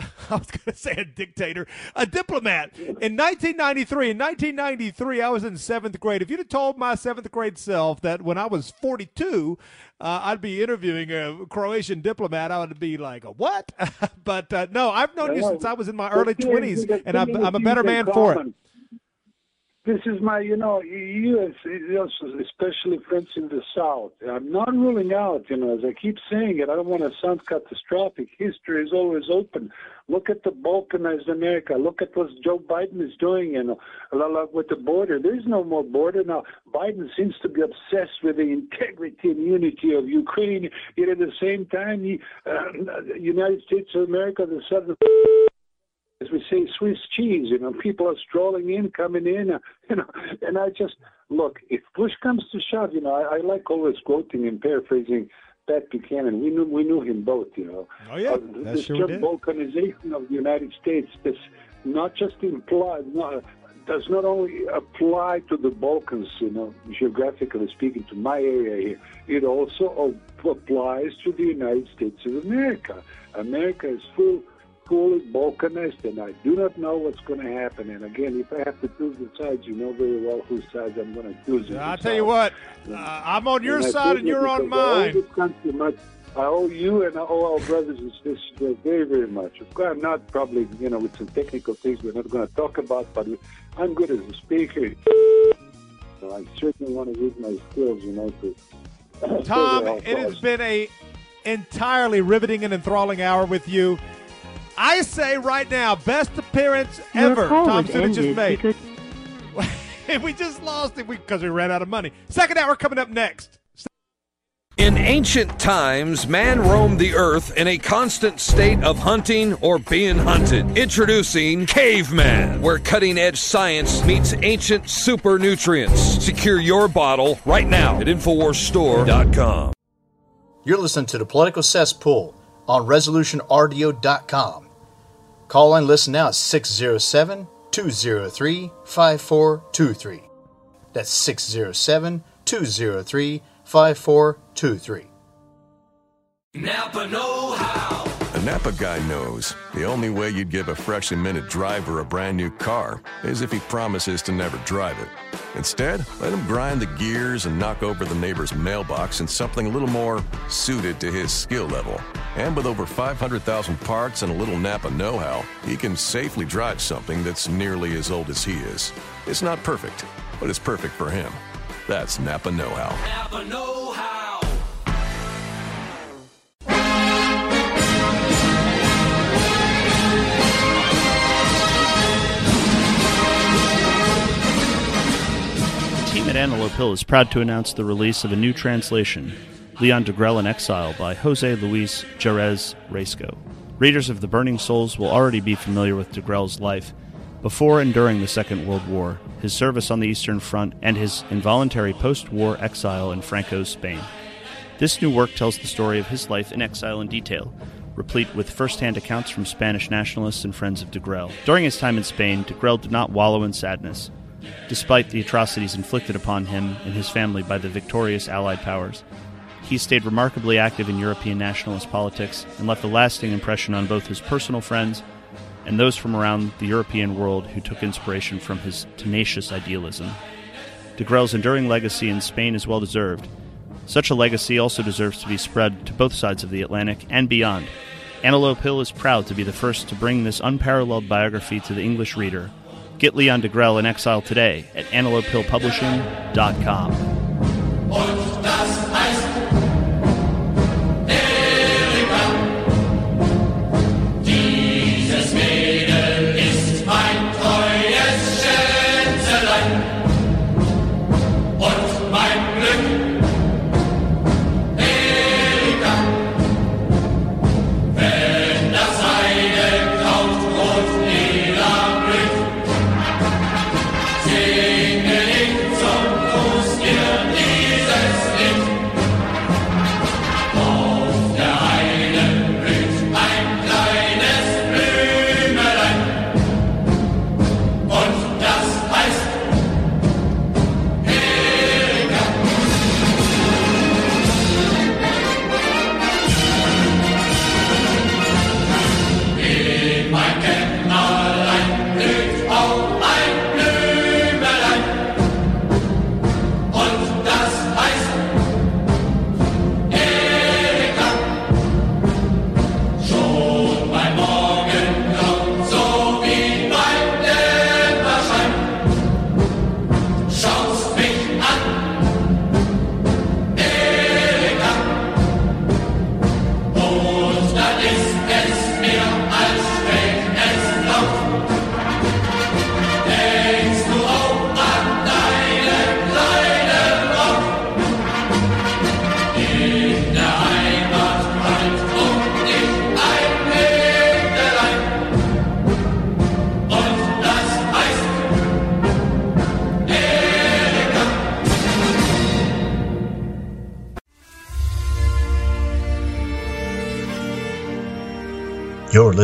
S5: (laughs) I was going to say a dictator, a diplomat. In 1993, in 1993, I was in seventh grade. If you'd have told my seventh grade self that when I was 42, uh, I'd be interviewing a Croatian diplomat, I would be like, what? (laughs) but uh, no, I've known you since I was in my early 20s, and I'm, I'm a better man for it.
S6: This is my, you know, know, especially friends in the South. I'm not ruling out, you know, as I keep saying it, I don't want to sound catastrophic. History is always open. Look at the balkanized America. Look at what Joe Biden is doing, you know, with the border. There's no more border now. Biden seems to be obsessed with the integrity and unity of Ukraine. Yet at the same time, the uh, United States of America, the southern as we say, Swiss cheese. You know, people are strolling in, coming in. Uh, (laughs) you know, and I just look. If push comes to shove, you know, I, I like always quoting and paraphrasing Pat Buchanan. We knew we knew him both. You know.
S5: Oh yeah,
S6: Uh, this
S5: sure
S6: term balkanization of the United States. This not just implied. Not, does not only apply to the Balkans, you know, geographically speaking, to my area here. It also applies to the United States of America. America is full fully balkanized, and I do not know what's going to happen. And again, if I have to choose the sides, you know very well whose sides I'm going to choose.
S5: I'll tell you what, uh, I'm on your
S6: And
S5: side and
S6: you
S5: you're on
S6: because I owe
S5: mine.
S6: I owe you and I owe our brothers and sisters very, very much. Of course, I'm not probably, you know, with some technical things we're not going to talk about, but I'm good as a speaker. So I certainly want to use my skills, you know, to. (coughs)
S5: Tom, it has been a entirely riveting and enthralling hour with you. I say right now, best appearance
S1: Your
S5: ever
S1: call
S5: Tom
S1: was
S5: Suda just made.
S1: because- (laughs)
S5: and we just lost it because we ran out of money. Second hour coming up next.
S2: In ancient times, man roamed the earth in a constant state of hunting or being hunted. Introducing Caveman, where cutting edge science meets ancient super nutrients. Secure your bottle right now at InfoWarsStore.com.
S3: You're listening to the Political Cesspool on ResolutionRDO.com. Call and listen now at 607 203 5423. That's 607 203 5423.
S7: Napa Know How.
S13: A Napa guy knows the only way you'd give a freshly minted driver a brand new car is if he promises to never drive it. Instead, let him grind the gears and knock over the neighbor's mailbox in something a little more suited to his skill level. And with over 500,000 parts and a little Napa know how, he can safely drive something that's nearly as old as he is. It's not perfect, but it's perfect for him. That's Napa Know How.
S7: Napa Know How.
S14: At Antelope Hill is proud to announce the release of a new translation, Leon Degrelle in Exile by Jose Luis Jerez Riesco. Readers of The Burning Souls will already be familiar with Degrelle's life before and during the Second World War, his service on the Eastern Front, and his involuntary post war exile in Franco's Spain. This new work tells the story of his life in exile in detail, replete with first hand accounts from Spanish nationalists and friends of Degrelle. During his time in Spain, Degrelle did not wallow in sadness. Despite the atrocities inflicted upon him and his family by the victorious Allied powers, he stayed remarkably active in European nationalist politics and left a lasting impression on both his personal friends and those from around the European world who took inspiration from his tenacious idealism. De Degrelle's enduring legacy in Spain is well deserved. Such a legacy also deserves to be spread to both sides of the Atlantic and beyond. Antelope Hill is proud to be the first to bring this unparalleled biography to the English reader. Get Leon Degrelle in exile today at antelopehillpublishing.com.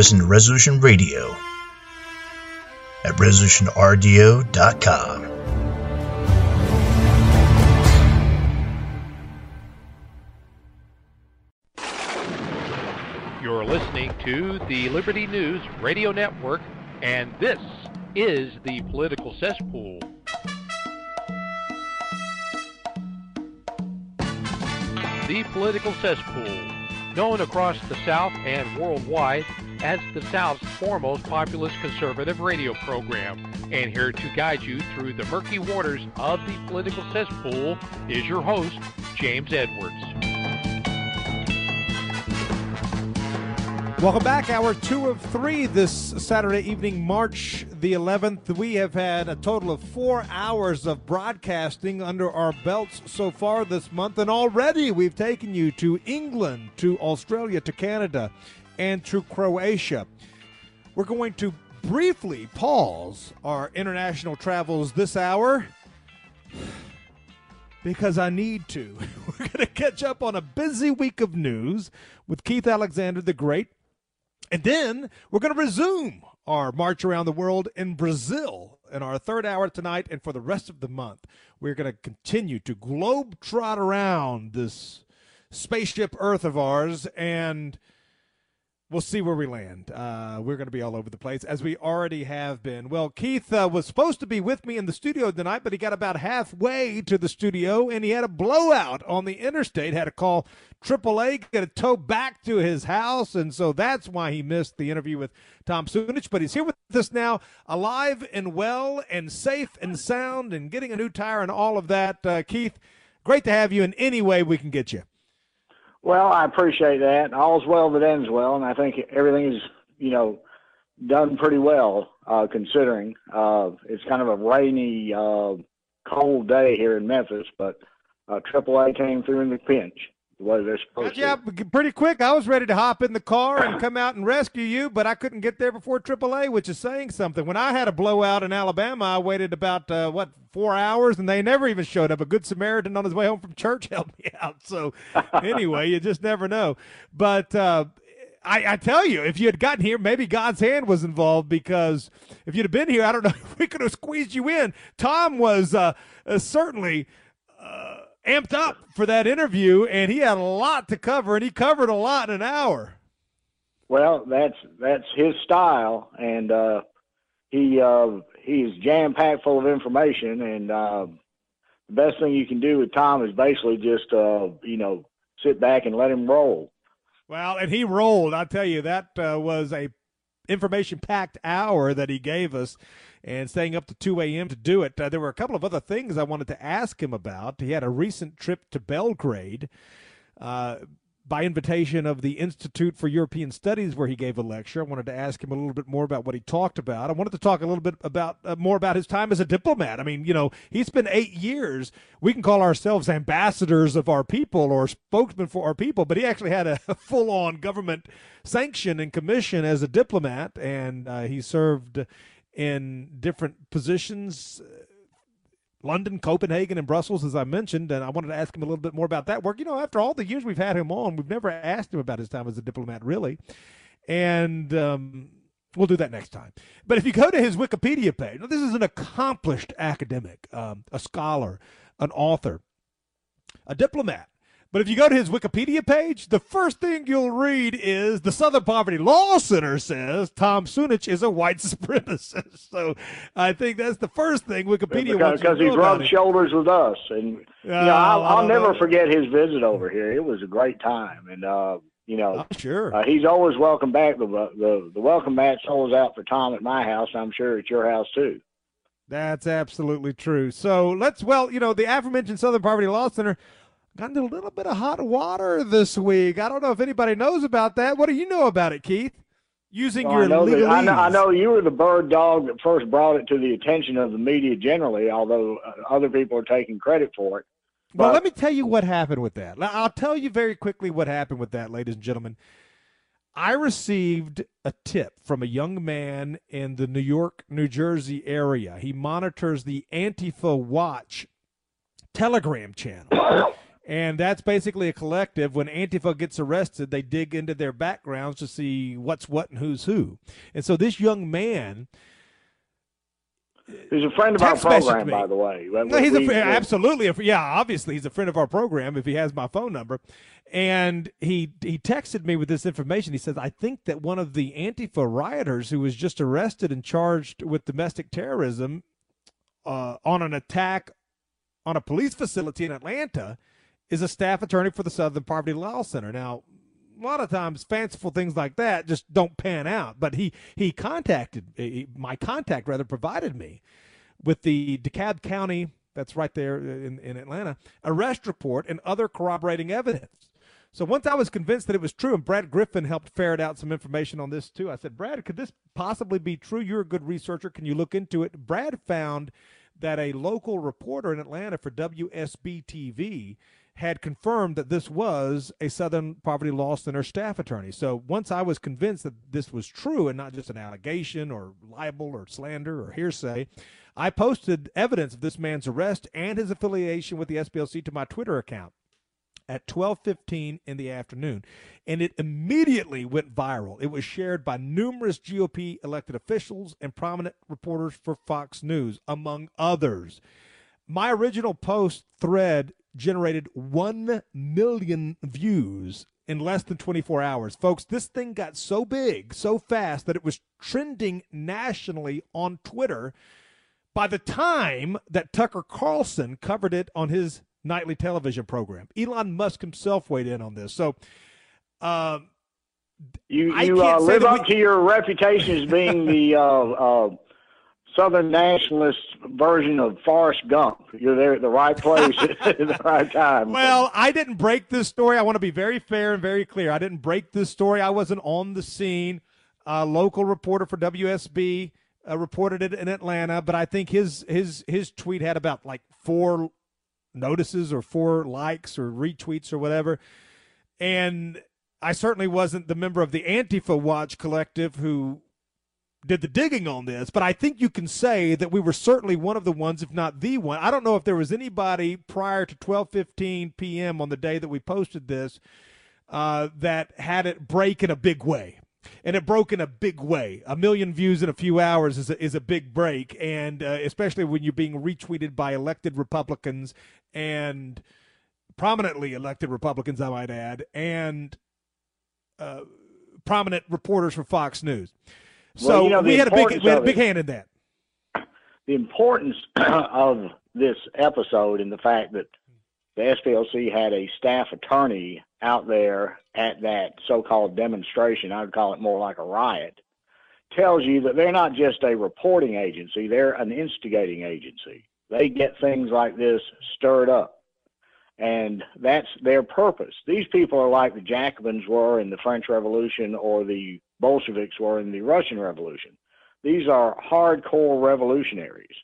S3: You're to Resolution Radio at resolutionrdo.com.
S4: You're listening to the Liberty News Radio Network, and this is the Political Cesspool. The Political Cesspool, known across the South and worldwide as the South's foremost populist conservative radio program. And here to guide you through the murky waters of the political cesspool is your host, James Edwards.
S5: Welcome back. Hour two of three this Saturday evening, March the 11th. We have had a total of four hours of broadcasting under our belts so far this month, and already we've taken you to England, to Australia, to Canada, and to Croatia. We're going to briefly pause our international travels this hour because I need to. (laughs) We're going to catch up on a busy week of news with Keith Alexander the Great. And then we're going to resume our march around the world in Brazil in our third hour tonight and for the rest of the month. We're going to continue to globe trot around this spaceship Earth of ours and we'll see where we land. Uh, we're going to be all over the place, as we already have been. Well, Keith uh, was supposed to be with me in the studio tonight, but he got about halfway to the studio and he had a blowout on the interstate. Had to call AAA, get a tow back to his house, and so that's why he missed the interview with Tom Sunic. But he's here with us now, alive and well, and safe and sound, and getting a new tire and all of that. Uh, Keith, great to have you in any way we can get you.
S15: Well, I appreciate that. All's well that ends well, and I think everything is, you know, done pretty well uh, considering. Uh, it's kind of a rainy, uh, cold day here in Memphis, but uh, AAA came through in the pinch the way they're supposed
S5: yeah,
S15: to.
S5: pretty quick. I was ready to hop in the car and come out and rescue you, but I couldn't get there before AAA, which is saying something. When I had a blowout in Alabama, I waited about uh, what four hours, and they never even showed up. A good Samaritan on his way home from church (laughs) helped me out. So anyway, you just never know. But uh, I, I, tell you, if you had gotten here, maybe God's hand was involved because if you'd have been here, I don't know (laughs) if we could have squeezed you in. Tom was uh, uh certainly uh, amped up for that interview, and he had a lot to cover, and he covered a lot in an hour.
S15: Well, that's that's his style, and uh, he uh, he's jam packed full of information. And uh, the best thing you can do with Tom is basically just uh, you know sit back and let him roll.
S5: Well, and he rolled. I tell you, that uh, was a information packed hour that he gave us and staying up to 2 a.m. to do it. Uh, there were a couple of other things I wanted to ask him about. He had a recent trip to Belgrade. Uh, by invitation of the Institute for European Studies, where he gave a lecture. I wanted to ask him a little bit more about what he talked about. I wanted to talk a little bit about uh, more about his time as a diplomat. I mean, you know, he's been eight years. We can call ourselves ambassadors of our people or spokesmen for our people, but he actually had a (laughs) full-on government sanction and commission as a diplomat, and uh, he served in different positions London, Copenhagen, and Brussels, as I mentioned, and I wanted to ask him a little bit more about that work. You know, after all the years we've had him on, we've never asked him about his time as a diplomat, really. And um, we'll do that next time. But if you go to his Wikipedia page, this is an accomplished academic, um, a scholar, an author, a diplomat. But if you go to his Wikipedia page, the first thing you'll read is the Southern Poverty Law Center says Tom Sunic is a white (laughs) supremacist. So I think that's the first thing Wikipedia
S15: because, because he's rubbed shoulders with us, and you know I'll, I'll never know. forget his visit over here. It was a great time, and uh, you know,
S5: oh, sure,
S15: uh, he's always welcome back. The, the the welcome mat's always out for Tom at my house. I'm sure at your house too.
S5: That's absolutely true. So let's, well, you know, the aforementioned Southern Poverty Law Center got into a little bit of hot water this week. I don't know if anybody knows about that. What do you know about it, Keith? Using
S15: well,
S5: your
S15: I know,
S5: that,
S15: I know, I know you were the bird dog that first brought it to the attention of the media generally, although uh, other people are taking credit for it.
S5: But, well, let me tell you what happened with that. I'll tell you very quickly what happened with that, ladies and gentlemen. I received a tip from a young man in the New York, New Jersey area. He monitors the Antifa Watch Telegram channel. (coughs) And that's basically a collective. When Antifa gets arrested, they dig into their backgrounds to see what's what and who's who. And so this young man.
S15: He's a friend of our program, by the way.
S5: No, he's we, a, absolutely. A, yeah, obviously, he's a friend of our program if he has my phone number. And he he texted me with this information. He says, I think that one of the Antifa rioters who was just arrested and charged with domestic terrorism uh, on an attack on a police facility in Atlanta is a staff attorney for the Southern Poverty Law Center. Now, a lot of times fanciful things like that just don't pan out. But he he contacted he, my contact rather provided me with the DeKalb County that's right there in, in Atlanta arrest report and other corroborating evidence. So once I was convinced that it was true, and Brad Griffin helped ferret out some information on this too, I said, Brad, could this possibly be true? You're a good researcher. Can you look into it? Brad found that a local reporter in Atlanta for WSB TV had confirmed that this was a Southern Poverty Law Center staff attorney. So once I was convinced that this was true and not just an allegation or libel or slander or hearsay, I posted evidence of this man's arrest and his affiliation with the SPLC to my Twitter account at 12:15 in the afternoon and it immediately went viral. It was shared by numerous GOP elected officials and prominent reporters for Fox News among others. My original post thread generated 1 million views in less than 24 hours. Folks, this thing got so big, so fast that it was trending nationally on Twitter by the time that Tucker Carlson covered it on his nightly television program. Elon Musk himself weighed in on this. So, um,
S15: you you uh, live up we, to your reputation as being the uh, uh, Southern nationalist version of Forrest Gump. You're there at the right place (laughs) at the right time.
S5: Well, I didn't break this story. I want to be very fair and very clear. I didn't break this story. I wasn't on the scene. A local reporter for WSB uh, reported it in Atlanta, but I think his his his tweet had about like four notices or four likes or retweets or whatever. And I certainly wasn't the member of the Antifa Watch collective who did the digging on this, but I think you can say that we were certainly one of the ones, if not the one. I don't know if there was anybody prior to 12:15 p.m. on the day that we posted this uh, that had it break in a big way, and it broke in a big way. A million views in a few hours is a, is a big break, and uh, especially when you're being retweeted by elected Republicans and prominently elected Republicans, I might add, and uh, prominent reporters for Fox News. So well, you know, we had a big we had a big hand in that.
S15: The importance (clears throat) of this episode and the fact that the SPLC had a staff attorney out there at that so-called demonstration, I would call it more like a riot, tells you that they're not just a reporting agency, they're an instigating agency. They get things like this stirred up. And that's their purpose. These people are like the Jacobins were in the French Revolution or the Bolsheviks were in the Russian Revolution. These are hardcore revolutionaries,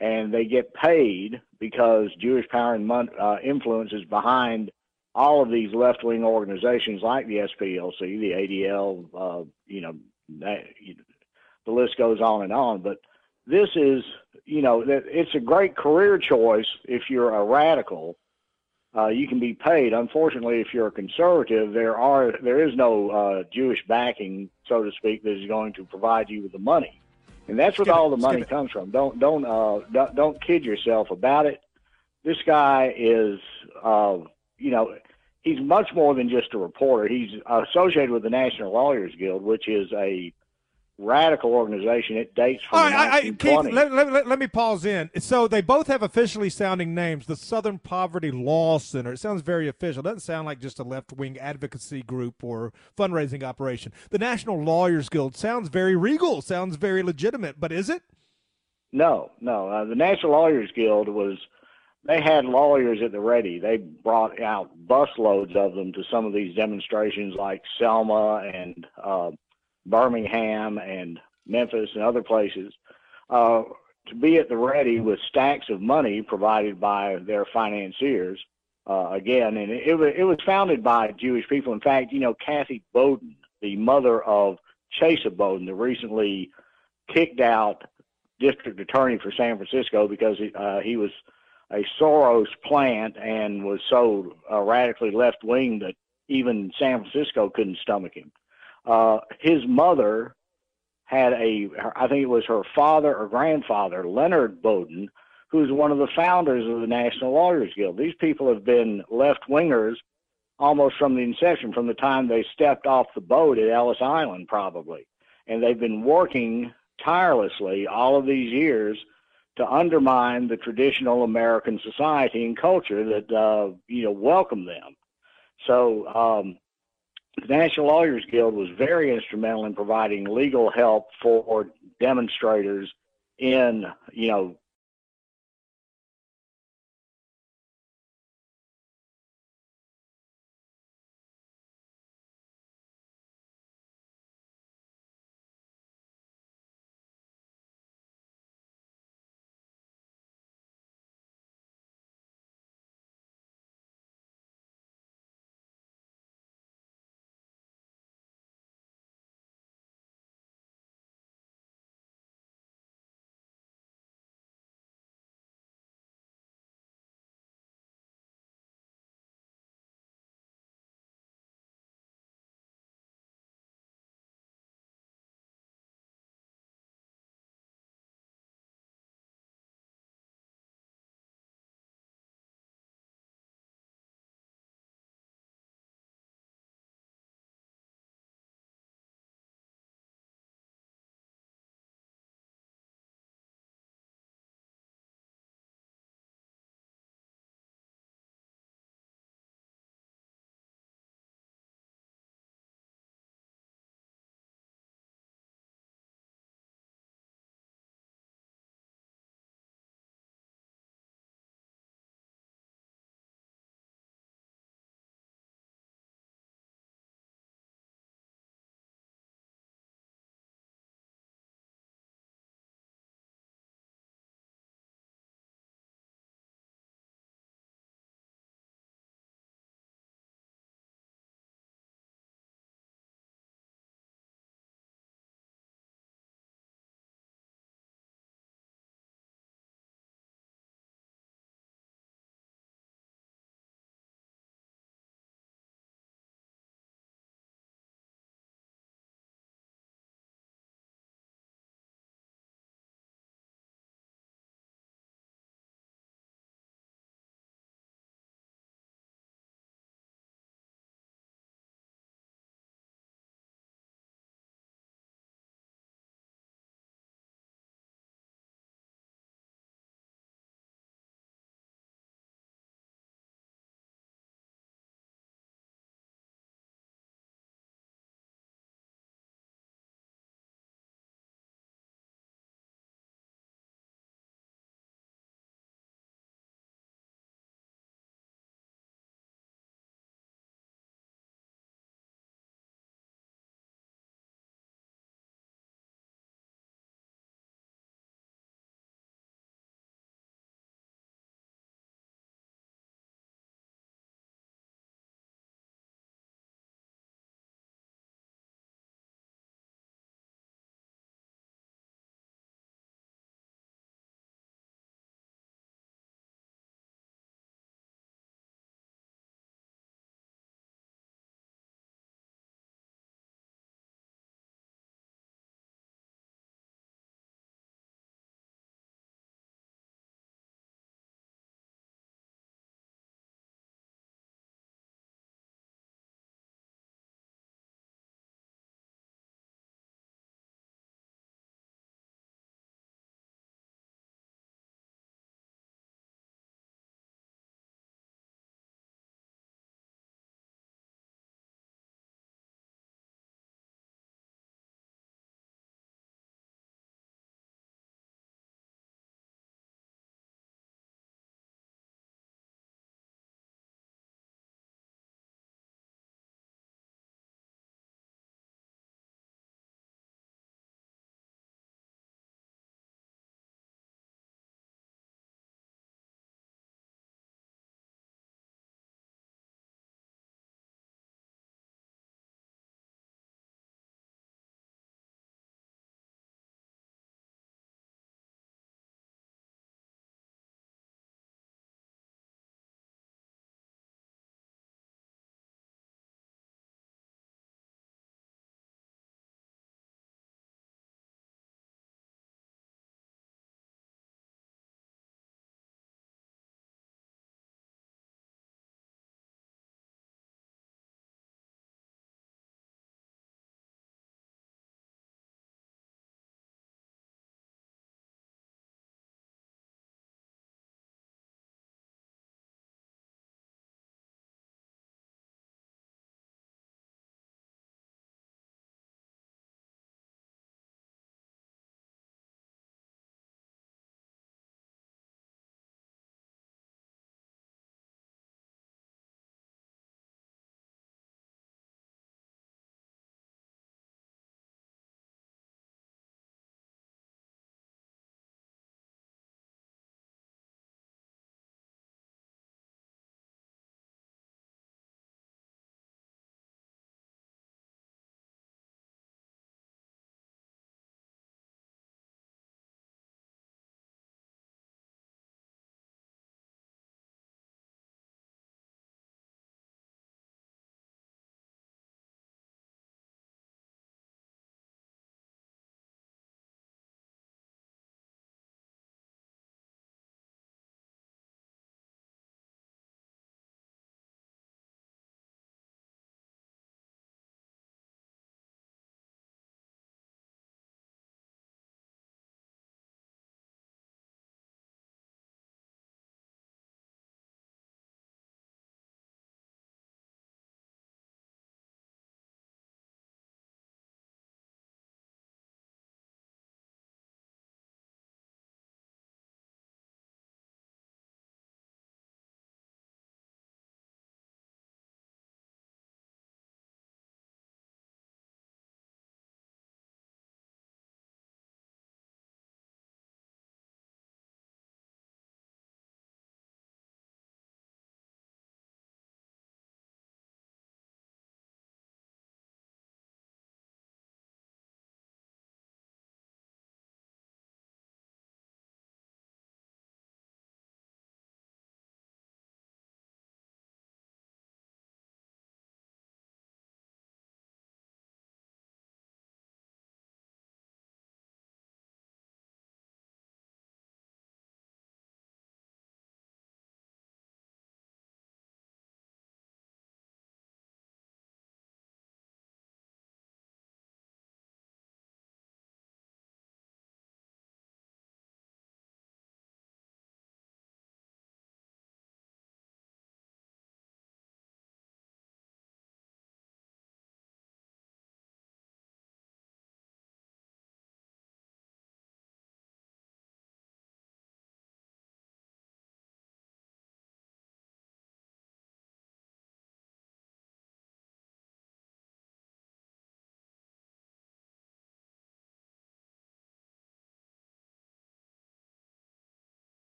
S15: and they get paid because Jewish power and uh, influence is behind all of these left-wing organizations like the SPLC, the ADL, uh, you know, that, you the list goes on and on. But this is, you know, it's a great career choice if you're a radical. Uh, you can be paid. Unfortunately, if you're a conservative, there are there is no uh, Jewish backing, so to speak, that is going to provide you with the money, and that's where all the money comes from. Don't don't uh, don't, don't kid yourself about it. This guy is, uh, you know, he's much more than just a reporter. He's associated with the National Lawyers Guild, which is a radical organization. It dates from
S5: All right, I, I,
S15: 1920.
S5: Keith, let, let, let, let me pause in. So they both have officially sounding names. The Southern Poverty Law Center. It sounds very official. It doesn't sound like just a left wing advocacy group or fundraising operation. The National Lawyers Guild sounds very regal. Sounds very legitimate. But is it?
S15: No, no. Uh, the National Lawyers Guild was. They had lawyers at the ready. They brought out busloads of them to some of these demonstrations, like Selma and uh, Birmingham and Memphis and other places, uh, to be at the ready with stacks of money provided by their financiers. Uh, again, and it, it, was, founded by Jewish people. In fact, you know, Kathy Boudin, the mother of Chesa Boudin, the recently kicked out district attorney for San Francisco because uh, he was a Soros plant and was so uh, radically left wing that even San Francisco couldn't stomach him. Uh, his mother had a, I think it was her father or grandfather, Leonard Boudin, who's one of the founders of the National Lawyers Guild. These people have been left wingers almost from the inception, from the time they stepped off the boat at Ellis Island, probably. And they've been working tirelessly all of these years to undermine the traditional American society and culture that uh, you know welcome them. So um, the National Lawyers Guild was very instrumental in providing legal help for demonstrators in you know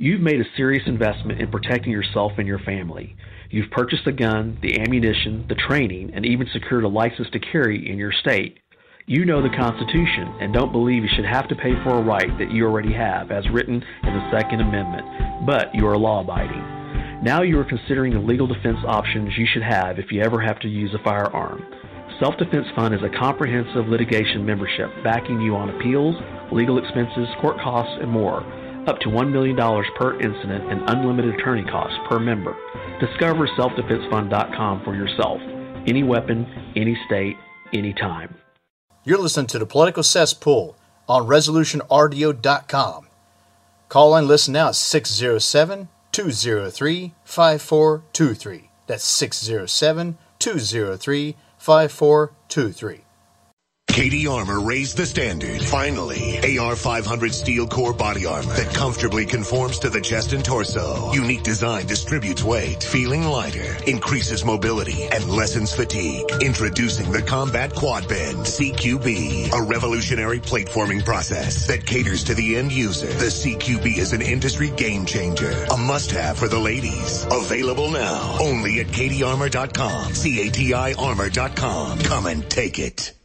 S16: You've made a serious investment in protecting yourself and your family. You've purchased the gun, the ammunition, the training, and even secured a license to carry in your state. You know the Constitution and don't believe you should have to pay for a right that you already have, as written in the Second Amendment, but you are law abiding. Now you are considering the legal defense options you should have if you ever have to use a firearm. Self Defense Fund is a comprehensive litigation membership backing you on appeals, legal expenses, court costs, and more, up to $1 million per incident and unlimited attorney costs per member. Discover selfdefensefund.com for yourself. Any weapon, any state, anytime.
S3: You're listening to the Political Cesspool on ResolutionRDO.com. Call and listen now at 607 203 5423. That's 607 203 5423.
S17: CATI Armor raised the standard. Finally, AR 500 steel core body armor that comfortably conforms to the chest and torso. Unique design distributes weight, feeling lighter, increases mobility, and lessens fatigue. Introducing the Combat Quad Bend CQB, a revolutionary plate forming process that caters to the end user. The CQB is an industry game changer, a must-have for the ladies. Available now only at catiarmor.com. C-A-T-I armor.com. Come and take it.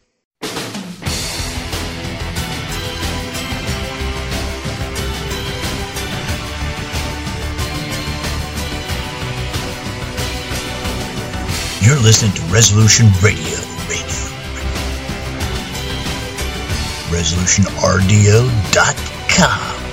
S3: You're listening to Resolution Radio. ResolutionRDO.com.